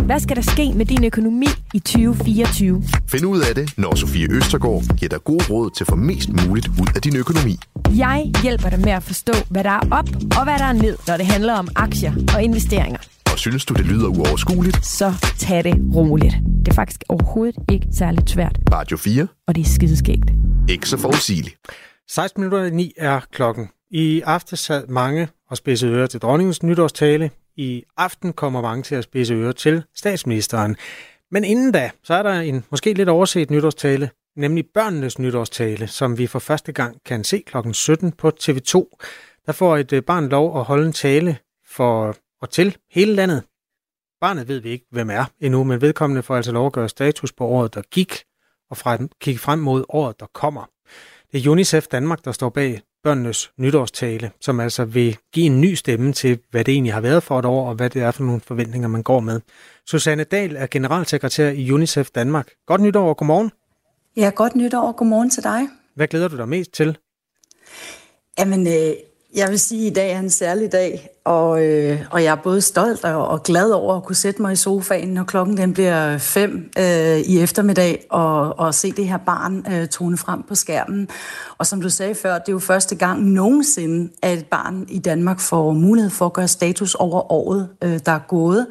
Hvad skal der ske med din økonomi i 2024? Find ud af det, når Sofie Østergaard giver dig gode råd til at få mest muligt ud af din økonomi. Jeg hjælper dig med at forstå, hvad der er op og hvad der er ned, når det handler om aktier og investeringer. Og synes du, det lyder uoverskueligt? Så tag det roligt. Det er faktisk overhovedet ikke særlig svært. Radio 4. Og det er skideskægt. Ikke så forudsigeligt. 16 minutter i 9 er klokken. I aften sad mange og spidse ører til dronningens nytårstale. I aften kommer mange til at spidse ører til statsministeren. Men inden da, så er der en måske lidt overset nytårstale, nemlig børnenes nytårstale, som vi for første gang kan se klokken 17 på TV2. Der får et øh, barn lov at holde en tale for og til hele landet. Barnet ved vi ikke, hvem er endnu, men vedkommende får altså lov at gøre status på året, der gik, og fra, kigge frem mod året, der kommer. Det er UNICEF Danmark, der står bag børnenes nytårstale, som altså vil give en ny stemme til, hvad det egentlig har været for et år, og hvad det er for nogle forventninger, man går med. Susanne Dahl er generalsekretær i UNICEF Danmark. Godt nytår og godmorgen. Ja, godt nytår og godmorgen til dig. Hvad glæder du dig mest til? Jamen, øh, jeg vil sige, at i dag er en særlig dag, og, øh, og jeg er både stolt og, og glad over at kunne sætte mig i sofaen, når klokken den bliver fem øh, i eftermiddag, og, og se det her barn øh, tone frem på skærmen. Og som du sagde før, det er jo første gang nogensinde, at et barn i Danmark får mulighed for at gøre status over året, øh, der er gået,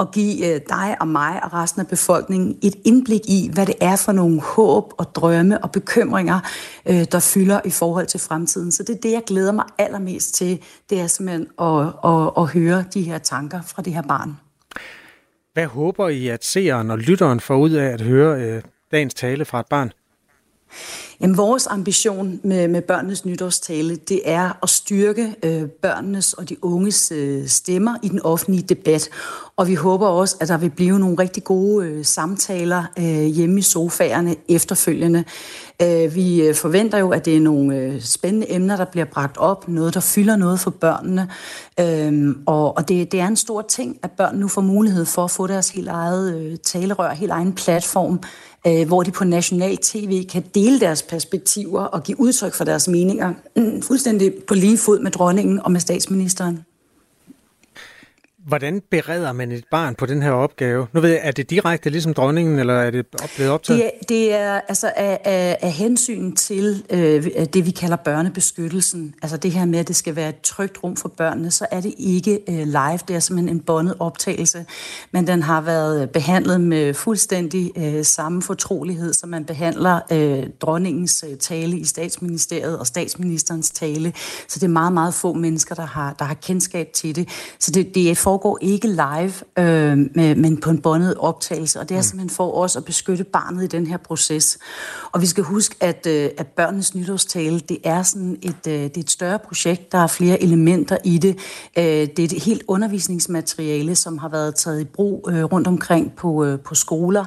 og give øh, dig og mig og resten af befolkningen et indblik i, hvad det er for nogle håb og drømme og bekymringer, øh, der fylder i forhold til fremtiden. Så det er det, jeg glæder mig allermest til, det er simpelthen at, at, at høre de her tanker fra det her barn. Hvad håber I, at seeren og lytteren får ud af at høre øh, dagens tale fra et barn? Jamen, vores ambition med, med børnenes nytårstale, det er at styrke øh, børnenes og de unges øh, stemmer i den offentlige debat. Og vi håber også, at der vil blive nogle rigtig gode øh, samtaler øh, hjemme i sofaerne efterfølgende. Øh, vi øh, forventer jo, at det er nogle øh, spændende emner, der bliver bragt op. Noget, der fylder noget for børnene. Øhm, og og det, det er en stor ting, at børn nu får mulighed for at få deres helt eget talerør, helt egen platform hvor de på national tv kan dele deres perspektiver og give udtryk for deres meninger, mm, fuldstændig på lige fod med dronningen og med statsministeren. Hvordan bereder man et barn på den her opgave? Nu ved jeg, er det direkte ligesom dronningen, eller er det blevet optaget? Det er, det er altså af, af, af hensyn til øh, det, vi kalder børnebeskyttelsen. Altså det her med, at det skal være et trygt rum for børnene, så er det ikke øh, live. Det er simpelthen en bondet optagelse. Men den har været behandlet med fuldstændig øh, samme fortrolighed, som man behandler øh, dronningens øh, tale i statsministeriet og statsministerens tale. Så det er meget, meget få mennesker, der har, der har kendskab til det. Så det, det er for foregår ikke live, øh, men på en båndet optagelse, og det er mm. simpelthen for os at beskytte barnet i den her proces. Og vi skal huske, at, øh, at børnenes nytårstale, det er sådan et, øh, det er et større projekt, der er flere elementer i det. Øh, det er et helt undervisningsmateriale, som har været taget i brug øh, rundt omkring på, øh, på skoler,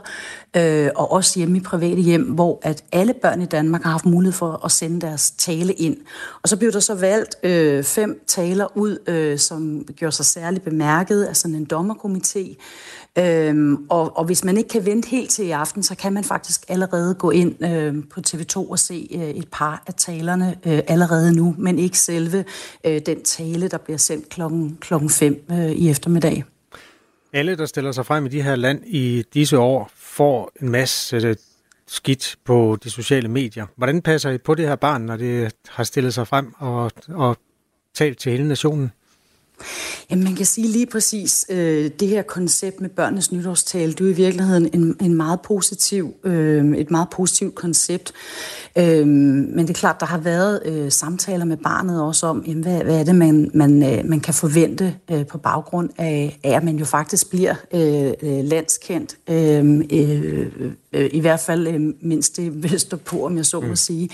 øh, og også hjemme i private hjem, hvor at alle børn i Danmark har haft mulighed for at sende deres tale ind. Og så blev der så valgt øh, fem taler ud, øh, som gjorde sig særligt bemærket af sådan en dommerkomité. Øhm, og, og hvis man ikke kan vente helt til i aften, så kan man faktisk allerede gå ind øh, på TV2 og se øh, et par af talerne øh, allerede nu, men ikke selve øh, den tale, der bliver sendt klokken, klokken 5 øh, i eftermiddag. Alle, der stiller sig frem i de her land i disse år, får en masse øh, skidt på de sociale medier. Hvordan passer I på det her barn, når det har stillet sig frem og, og talt til hele nationen? Jamen, man kan sige lige præcis, øh, det her koncept med børnenes nytårstale, det er i virkeligheden en, en meget positiv, øh, et meget positivt koncept. Øh, men det er klart, der har været øh, samtaler med barnet også om, jamen, hvad, hvad er det, man, man, øh, man kan forvente øh, på baggrund af, af, at man jo faktisk bliver øh, øh landskendt. Øh, øh, øh, i hvert fald øh, mindst det <laughs> vil stå på, om jeg så må mm. sige.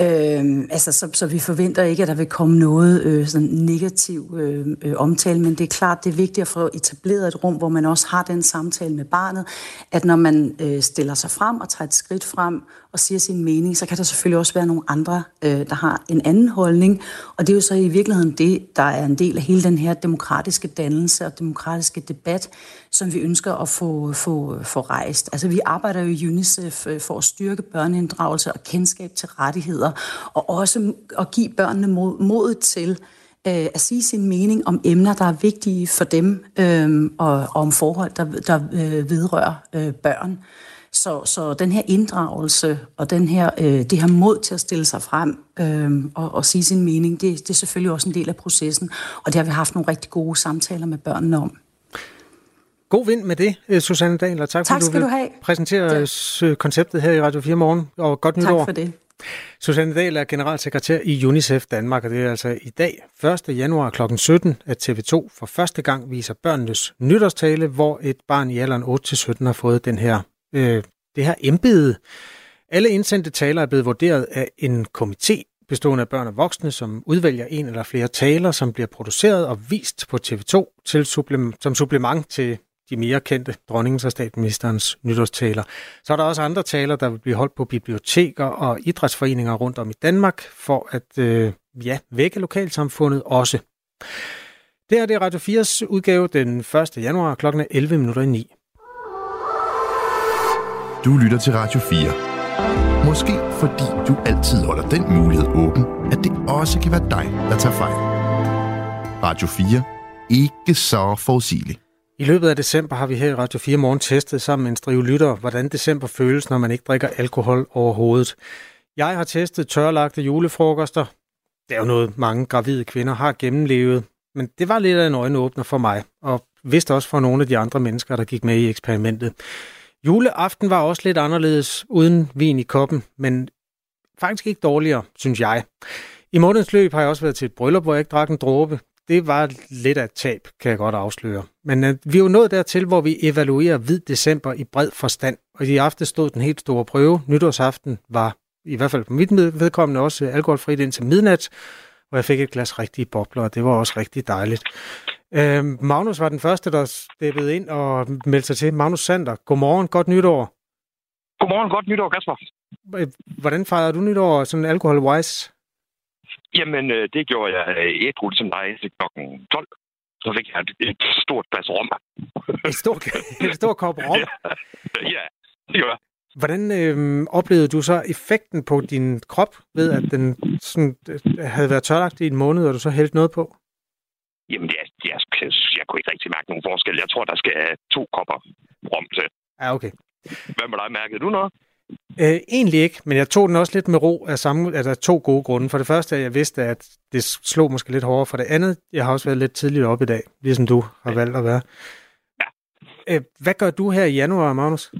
Øh, altså, så, så vi forventer ikke, at der vil komme noget øh, sådan negativ øh, øh, omtale, men det er klart, det er vigtigt at få etableret et rum, hvor man også har den samtale med barnet, at når man øh, stiller sig frem og tager et skridt frem og siger sin mening, så kan der selvfølgelig også være nogle andre, øh, der har en anden holdning, og det er jo så i virkeligheden det, der er en del af hele den her demokratiske dannelse og demokratiske debat, som vi ønsker at få, få, få rejst. Altså vi arbejder jo i UNICEF øh, for at styrke børneinddragelse og kendskab til rettigheder, og også at give børnene mod, mod til øh, at sige sin mening om emner, der er vigtige for dem, øh, og, og om forhold, der, der øh, vedrører øh, børn. Så, så den her inddragelse og den her, øh, det her mod til at stille sig frem øh, og, og sige sin mening, det, det er selvfølgelig også en del af processen, og det har vi haft nogle rigtig gode samtaler med børnene om. God vind med det, øh, Susanne Dahl, og tak, tak for, at du vil du have. præsentere ja. konceptet her i Radio 4 morgen, og godt nytår. Tak for det. Susanne Dahl er generalsekretær i UNICEF Danmark, og det er altså i dag, 1. januar kl. 17, at TV2 for første gang viser børnenes nytårstale, hvor et barn i alderen 8-17 har fået den her, øh, det her embede. Alle indsendte taler er blevet vurderet af en komité bestående af børn og voksne, som udvælger en eller flere taler, som bliver produceret og vist på TV2 til supplem- som supplement til de mere kendte dronningens og statsministerens nytårstaler. Så er der også andre taler, der vil blive holdt på biblioteker og idrætsforeninger rundt om i Danmark, for at øh, ja, vække lokalsamfundet også. Det her det er Radio 4's udgave den 1. januar kl. 11 minutter i 9. Du lytter til Radio 4. Måske fordi du altid holder den mulighed åben, at det også kan være dig, der tager fejl. Radio 4. Ikke så forudsigeligt. I løbet af december har vi her i Radio 4 Morgen testet sammen med en strive lytter, hvordan december føles, når man ikke drikker alkohol overhovedet. Jeg har testet tørlagte julefrokoster. Det er jo noget, mange gravide kvinder har gennemlevet. Men det var lidt af en øjenåbner for mig, og vist også for nogle af de andre mennesker, der gik med i eksperimentet. Juleaften var også lidt anderledes, uden vin i koppen, men faktisk ikke dårligere, synes jeg. I månedens løb har jeg også været til et bryllup, hvor jeg ikke drak en dråbe. Det var lidt af et tab, kan jeg godt afsløre. Men øh, vi er jo nået dertil, hvor vi evaluerer hvid december i bred forstand. Og i aften stod den helt store prøve. Nytårsaften var, i hvert fald på mit vedkommende, også alkoholfrit indtil midnat, hvor jeg fik et glas rigtige bobler, og det var også rigtig dejligt. Øh, Magnus var den første, der steppede ind og meldte sig til. Magnus Sander, godmorgen, godt nytår. Godmorgen, godt nytår, Kasper. Hvordan fejrede du nytår sådan alkohol-wise? Jamen, øh, det gjorde jeg et rul som dig til klokken 12. Så fik jeg et, et stort glas rom. Et stort, et stort kop <laughs> rom? ja, ja, det gør jeg. Hvordan øh, oplevede du så effekten på din krop ved, at den sådan, øh, havde været tørlagt i en måned, og du så hældte noget på? Jamen, jeg, jeg, jeg, jeg kunne ikke rigtig mærke nogen forskel. Jeg tror, der skal to kopper rom til. Ja, okay. Hvad med dig? Mærkede du noget? Øh, egentlig ikke, men jeg tog den også lidt med ro af, samme, af der to gode grunde. For det første, at jeg vidste, at det slog måske lidt hårdere. For det andet, jeg har også været lidt tidligt op i dag, ligesom du har valgt at være. Ja. Øh, hvad gør du her i januar, Magnus?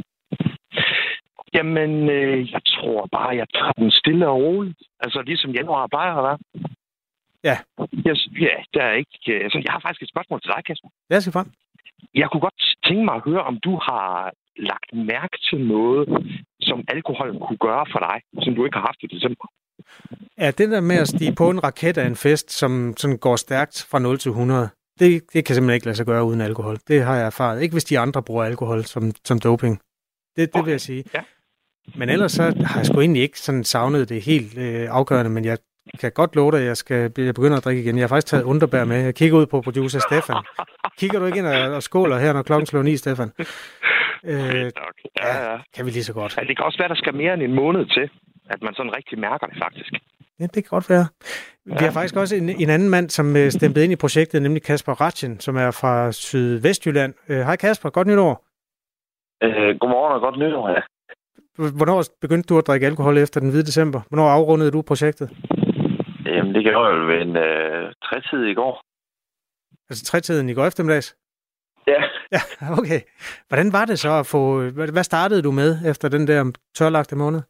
Jamen, øh, jeg tror bare, jeg tager den stille og roligt. Altså, ligesom januar plejer at være. Ja. Jeg, ja, der er ikke... Altså, jeg har faktisk et spørgsmål til dig, Kasper. Ja, skal frem. Jeg kunne godt tænke mig at høre, om du har lagt mærke til noget, som alkoholen kunne gøre for dig, som du ikke har haft i december. Ja, det der med at stige på en raket af en fest, som sådan går stærkt fra 0 til 100, det, det kan simpelthen ikke lade sig gøre uden alkohol. Det har jeg erfaret. Ikke hvis de andre bruger alkohol som, som doping. Det, det okay. vil jeg sige. Ja. Men ellers så har jeg sgu egentlig ikke sådan savnet det helt øh, afgørende, men jeg kan godt love dig, at jeg skal jeg begynder at drikke igen. Jeg har faktisk taget underbær med. Jeg kigger ud på producer Stefan. Kigger du ikke ind og, og skåler her, når klokken slår ni, Stefan? Øh, ja, ja. Kan vi lige så godt. Ja, det kan også være, der skal mere end en måned til, at man sådan rigtig mærker det faktisk. Ja, det kan godt være. Vi har faktisk også en, en anden mand, som øh, stemplede ind i projektet, nemlig Kasper Ratchen, som er fra Sydvestjylland. Øh, hej Kasper, godt nytår. Øh, godmorgen og godt nytår, ja. Hvornår begyndte du at drikke alkohol efter den hvide december? Hvornår afrundede du projektet? Jamen, det gjorde jeg jo ved en øh, trætid i går. Altså trætiden i går eftermiddags? Ja. Ja, okay. Hvordan var det så at få... Hvad startede du med efter den der tørlagte måned?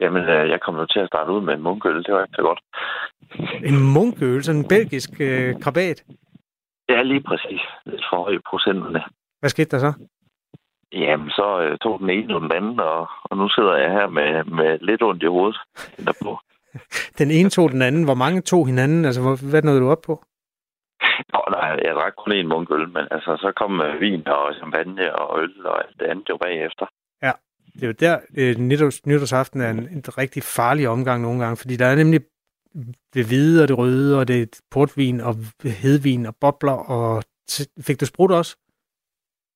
Jamen, øh, jeg kom jo til at starte ud med en munkøl. Det var ikke så godt. En munkøl? Sådan en belgisk øh, krabat? Ja, lige præcis. Lidt for høje procenterne. Hvad skete der så? Jamen, så øh, tog den ene og den anden, og, og nu sidder jeg her med, med lidt ondt i hovedet. Derpå. <laughs> den ene tog den anden. Hvor mange tog hinanden? Altså, hvad nåede du op på? Nå, nej, jeg drak kun en munkøl, men altså, så kom øh, vin og champagne og øl og alt det andet jo bagefter. Ja, det er jo der, øh, nytårs, nytårsaften er en, en rigtig farlig omgang nogle gange, fordi der er nemlig det hvide og det røde, og det er portvin og hedvin og bobler, og fik du sprudt også?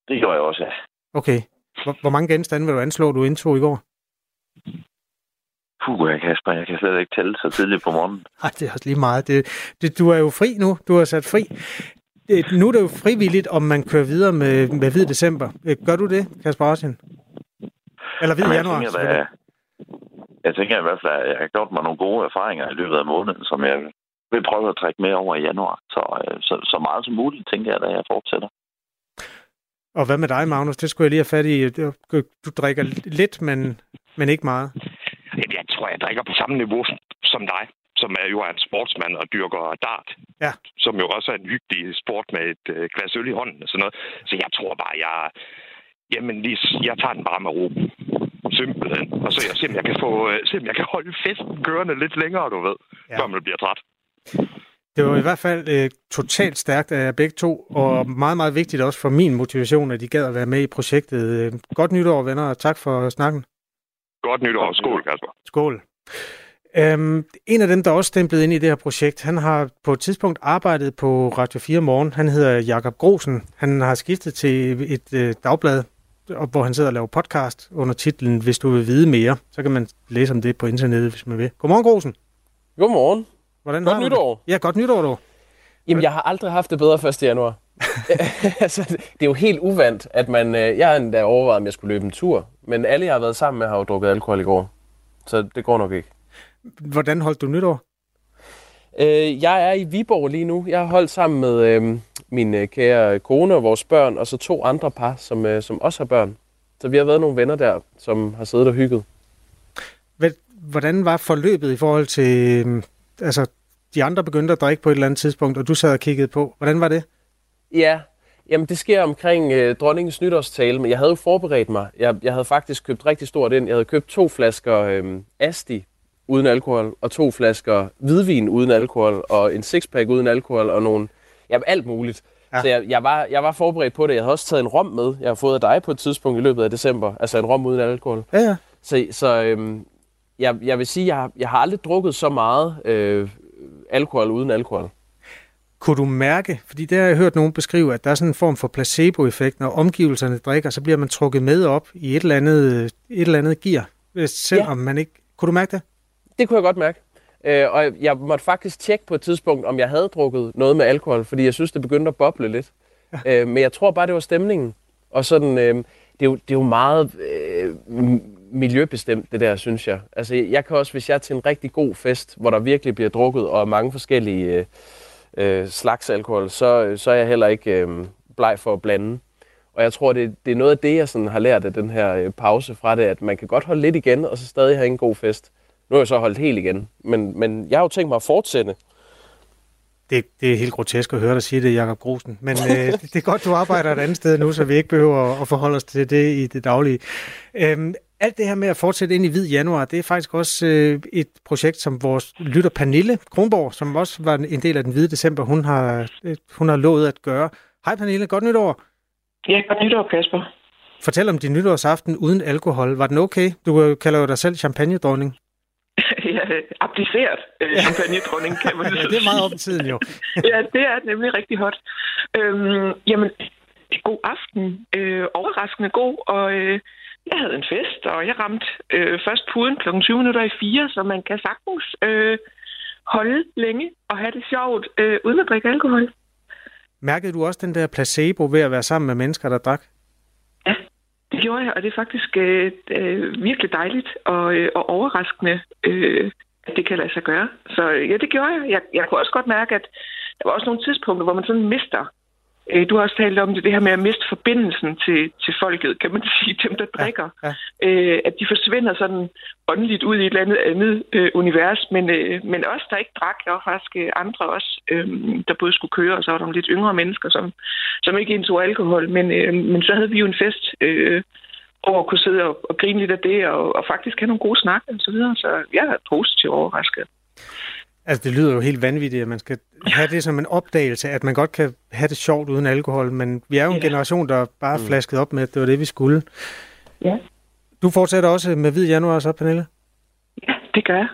Det gjorde jeg også, ja. Okay. Hvor, hvor mange genstande vil du anslå, du indtog i går? Puh, jeg Kasper, jeg kan slet ikke tælle så tidligt på morgenen. <laughs> Nej, det er også lige meget. Det, det, du er jo fri nu. Du er sat fri. Det, nu er det jo frivilligt, om man kører videre med, med hvid december. Gør du det, Kasper Arsien? Eller hvid Jamen, januar? Jeg tænker, jeg, jeg tænker i hvert fald, at jeg har gjort mig nogle gode erfaringer i løbet af måneden, som jeg vil prøve at trække med over i januar. Så, øh, så, så meget som muligt, tænker jeg, at jeg fortsætter. Og hvad med dig, Magnus? Det skulle jeg lige have fat i. Du drikker lidt, men, men ikke meget. Jeg tror, jeg drikker på samme niveau som dig, som er jo er en sportsmand og dyrker dart. Ja. Som jo også er en hyggelig sport med et øh, glas øl i hånden og sådan noget. Så jeg tror bare, jeg... Jamen, lige, jeg tager den bare med ro. Simpelthen. Og så jeg ser, om jeg kan få, øh, se, om jeg kan holde festen kørende lidt længere, du ved, ja. før man bliver træt. Det var i hvert fald øh, totalt stærkt af jer begge to, og meget, meget vigtigt også for min motivation, at I gad at være med i projektet. Øh, Godt nytår, venner, og tak for snakken. Godt nytår. Skål, Kasper. Skål. Øhm, en af dem, der også stemplede ind i det her projekt, han har på et tidspunkt arbejdet på Radio 4 Morgen. Han hedder Jakob Grosen. Han har skiftet til et øh, dagblad, og hvor han sidder og laver podcast under titlen Hvis du vil vide mere. Så kan man læse om det på internettet, hvis man vil. Godmorgen, Grosen. Godmorgen. Hvordan Godt har nytår. Det? Ja, godt nytår, du. Jamen, jeg har aldrig haft det bedre 1. januar. <laughs> altså, det er jo helt uvandt, at man... øh, Jeg har endda overvejet, om jeg skulle løbe en tur. Men alle, jeg har været sammen med, har jo drukket alkohol i går. Så det går nok ikke. Hvordan holdt du nytår? Øh, jeg er i Viborg lige nu. Jeg har holdt sammen med øh, min øh, kære kone og vores børn, og så to andre par, som, øh, som også har børn. Så vi har været nogle venner der, som har siddet og hygget. Hvordan var forløbet i forhold til... Altså, de andre begyndte at drikke på et eller andet tidspunkt, og du sad og kiggede på. Hvordan var det? Ja, jamen det sker omkring øh, dronningens nytårstale, men jeg havde jo forberedt mig. Jeg, jeg havde faktisk købt rigtig stort ind. Jeg havde købt to flasker øh, Asti uden alkohol, og to flasker hvidvin uden alkohol, og en sixpack uden alkohol, og nogle, jamen alt muligt. Ja. Så jeg, jeg, var, jeg var forberedt på det. Jeg havde også taget en rom med. Jeg har fået af dig på et tidspunkt i løbet af december. Altså en rom uden alkohol. Ja, ja. Så, så øhm, jeg, jeg vil sige, jeg, jeg har aldrig drukket så meget øh, alkohol uden alkohol. Kunne du mærke, fordi det har jeg hørt nogen beskrive, at der er sådan en form for placeboeffekt, når omgivelserne drikker, så bliver man trukket med op i et eller andet, et eller andet gear, øh, selvom ja. man ikke... Kunne du mærke det? Det kunne jeg godt mærke. Øh, og jeg måtte faktisk tjekke på et tidspunkt, om jeg havde drukket noget med alkohol, fordi jeg synes, det begyndte at boble lidt. Ja. Øh, men jeg tror bare, det var stemningen. Og sådan, øh, det, er jo, det er jo meget øh, miljøbestemt, det der, synes jeg. Altså, jeg kan også, hvis jeg er til en rigtig god fest, hvor der virkelig bliver drukket, og mange forskellige øh, øh, slags alkohol, så, så er jeg heller ikke øh, bleg for at blande. Og jeg tror, det, det er noget af det, jeg sådan har lært af den her øh, pause fra det, at man kan godt holde lidt igen, og så stadig have en god fest. Nu har jeg så holdt helt igen, men, men jeg har jo tænkt mig at fortsætte. Det, det er helt grotesk at høre dig sige det, Jakob Grosen. Men øh, det, det er godt, du arbejder et andet sted nu, så vi ikke behøver at, at forholde os til det i det daglige. Øhm, alt det her med at fortsætte ind i hvid januar, det er faktisk også øh, et projekt, som vores lytter Pernille Kronborg, som også var en del af den hvide december, hun har, øh, hun har lovet at gøre. Hej Pernille, godt nytår. Ja, godt nytår, Kasper. Fortæl om din nytårsaften uden alkohol. Var den okay? Du øh, kalder jo dig selv champagne-dronning. <laughs> ja, appliceret øh, champagne-dronning, kan man <laughs> Ja, det er meget op i tiden jo. <laughs> ja, det er nemlig rigtig hot. Øhm, jamen, god aften. Øh, overraskende god, og øh, jeg havde en fest, og jeg ramte øh, først puden kl. 20 minutter i 4, så man kan sagtens øh, holde længe og have det sjovt, øh, uden at drikke alkohol. Mærkede du også den der placebo ved at være sammen med mennesker, der drak? Det gjorde jeg, og det er faktisk øh, øh, virkelig dejligt og, øh, og overraskende, øh, at det kan lade sig gøre. Så ja, det gjorde jeg. jeg. Jeg kunne også godt mærke, at der var også nogle tidspunkter, hvor man sådan mister. Øh, du har også talt om det, det her med at miste forbindelsen til, til folket, kan man sige, dem der drikker. Ja, Øh, at de forsvinder sådan åndeligt ud i et eller andet andet øh, univers. Men, øh, men os, der ikke drak, der var faktisk andre også, øh, der både skulle køre, og så var der nogle lidt yngre mennesker, som, som ikke indtog alkohol. Men, øh, men så havde vi jo en fest, øh, over at kunne sidde og, og grine lidt af det, og, og faktisk have nogle gode snakke og så videre. Så jeg er positivt overrasket. Altså, det lyder jo helt vanvittigt, at man skal have det som en opdagelse, at man godt kan have det sjovt uden alkohol, men vi er jo en Ja. generation, der bare er flasket op med, at det var det, vi skulle. Ja. Du fortsætter også med hvid januar så, Pernille? Det gør jeg.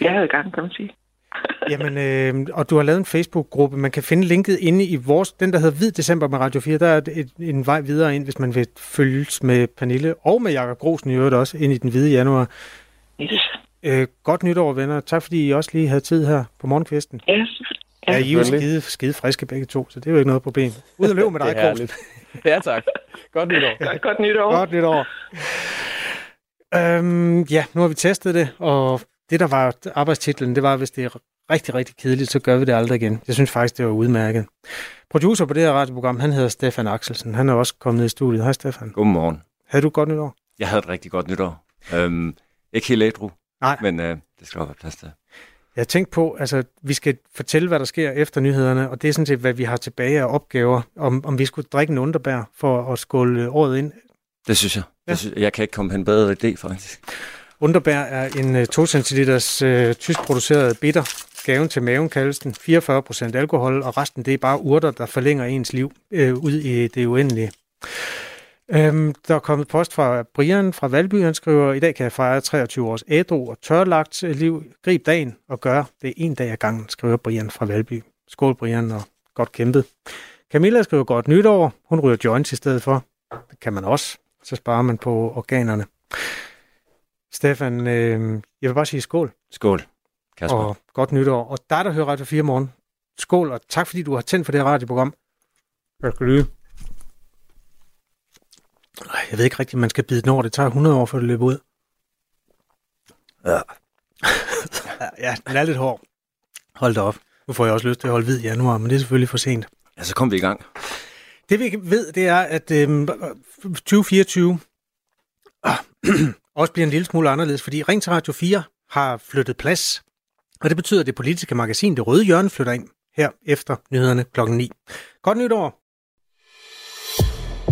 Jeg er i gang, kan man sige. <laughs> Jamen, øh, og du har lavet en Facebook-gruppe. Man kan finde linket inde i vores, den der hedder Hvid December med Radio 4. Der er et, en vej videre ind, hvis man vil følges med Pernille og med Jakob Grosen i øvrigt også ind i den hvide januar. Yes. Øh, godt nytår, venner. Tak fordi I også lige havde tid her på morgenkvisten. Ja, Ja, I er jo skide, skide friske begge to, så det er jo ikke noget problem. Ud og løb med dig, <laughs> er herligt. Ja, tak. Godt nytår. Godt, godt nytår. Godt nytår. Øhm, ja, nu har vi testet det, og det, der var arbejdstitlen, det var, hvis det er rigtig, rigtig kedeligt, så gør vi det aldrig igen. Jeg synes faktisk, det var udmærket. Producer på det her radioprogram, han hedder Stefan Axelsen. Han er også kommet i studiet. Hej, Stefan. Godmorgen. Havde du et godt nytår? Jeg havde et rigtig godt nytår. Øhm, ikke helt ædru, Nej. men øh, det skal der være plads til. Jeg har tænkt på, altså, vi skal fortælle, hvad der sker efter nyhederne, og det er sådan set, hvad vi har tilbage af opgaver, om, om vi skulle drikke en underbær for at skåle året ind. Det synes jeg. Ja. Det synes, jeg kan ikke komme på en bedre idé, faktisk. Underbær er en øh, 2 cl øh, tysk produceret bitter gaven til maven kaldes den. 44 procent alkohol, og resten det er bare urter, der forlænger ens liv øh, ud i det uendelige. Øhm, der er kommet post fra Brian fra Valby, han skriver, i dag kan jeg fejre 23 års ædru og tørlagt liv. Grib dagen og gør det en dag ad gangen, skriver Brian fra Valby. Skål Brian, og godt kæmpet. Camilla skriver godt nytår. Hun ryger joints i stedet for. Det kan man også. Så sparer man på organerne. Stefan, øh, jeg vil bare sige skål. Skål, Kasper. Og godt nytår. Og dig, der hører Radio 4 morgen, skål, og tak fordi du har tændt for det her radioprogram. Jeg skal lyde. Jeg ved ikke rigtigt, man skal bide den over. Det tager 100 år, før det løber ud. <laughs> Ja. ja, den er lidt hård. Hold da op. Nu får jeg også lyst til at holde hvid i januar, men det er selvfølgelig for sent. Ja, så kom vi i gang. Det vi ved, det er, at øh, 2024 øh, også bliver en lille smule anderledes, fordi Ring til Radio 4 har flyttet plads. Og det betyder, at det politiske magasin Det Røde Hjørne flytter ind her efter nyhederne klokken 9. Godt nytår!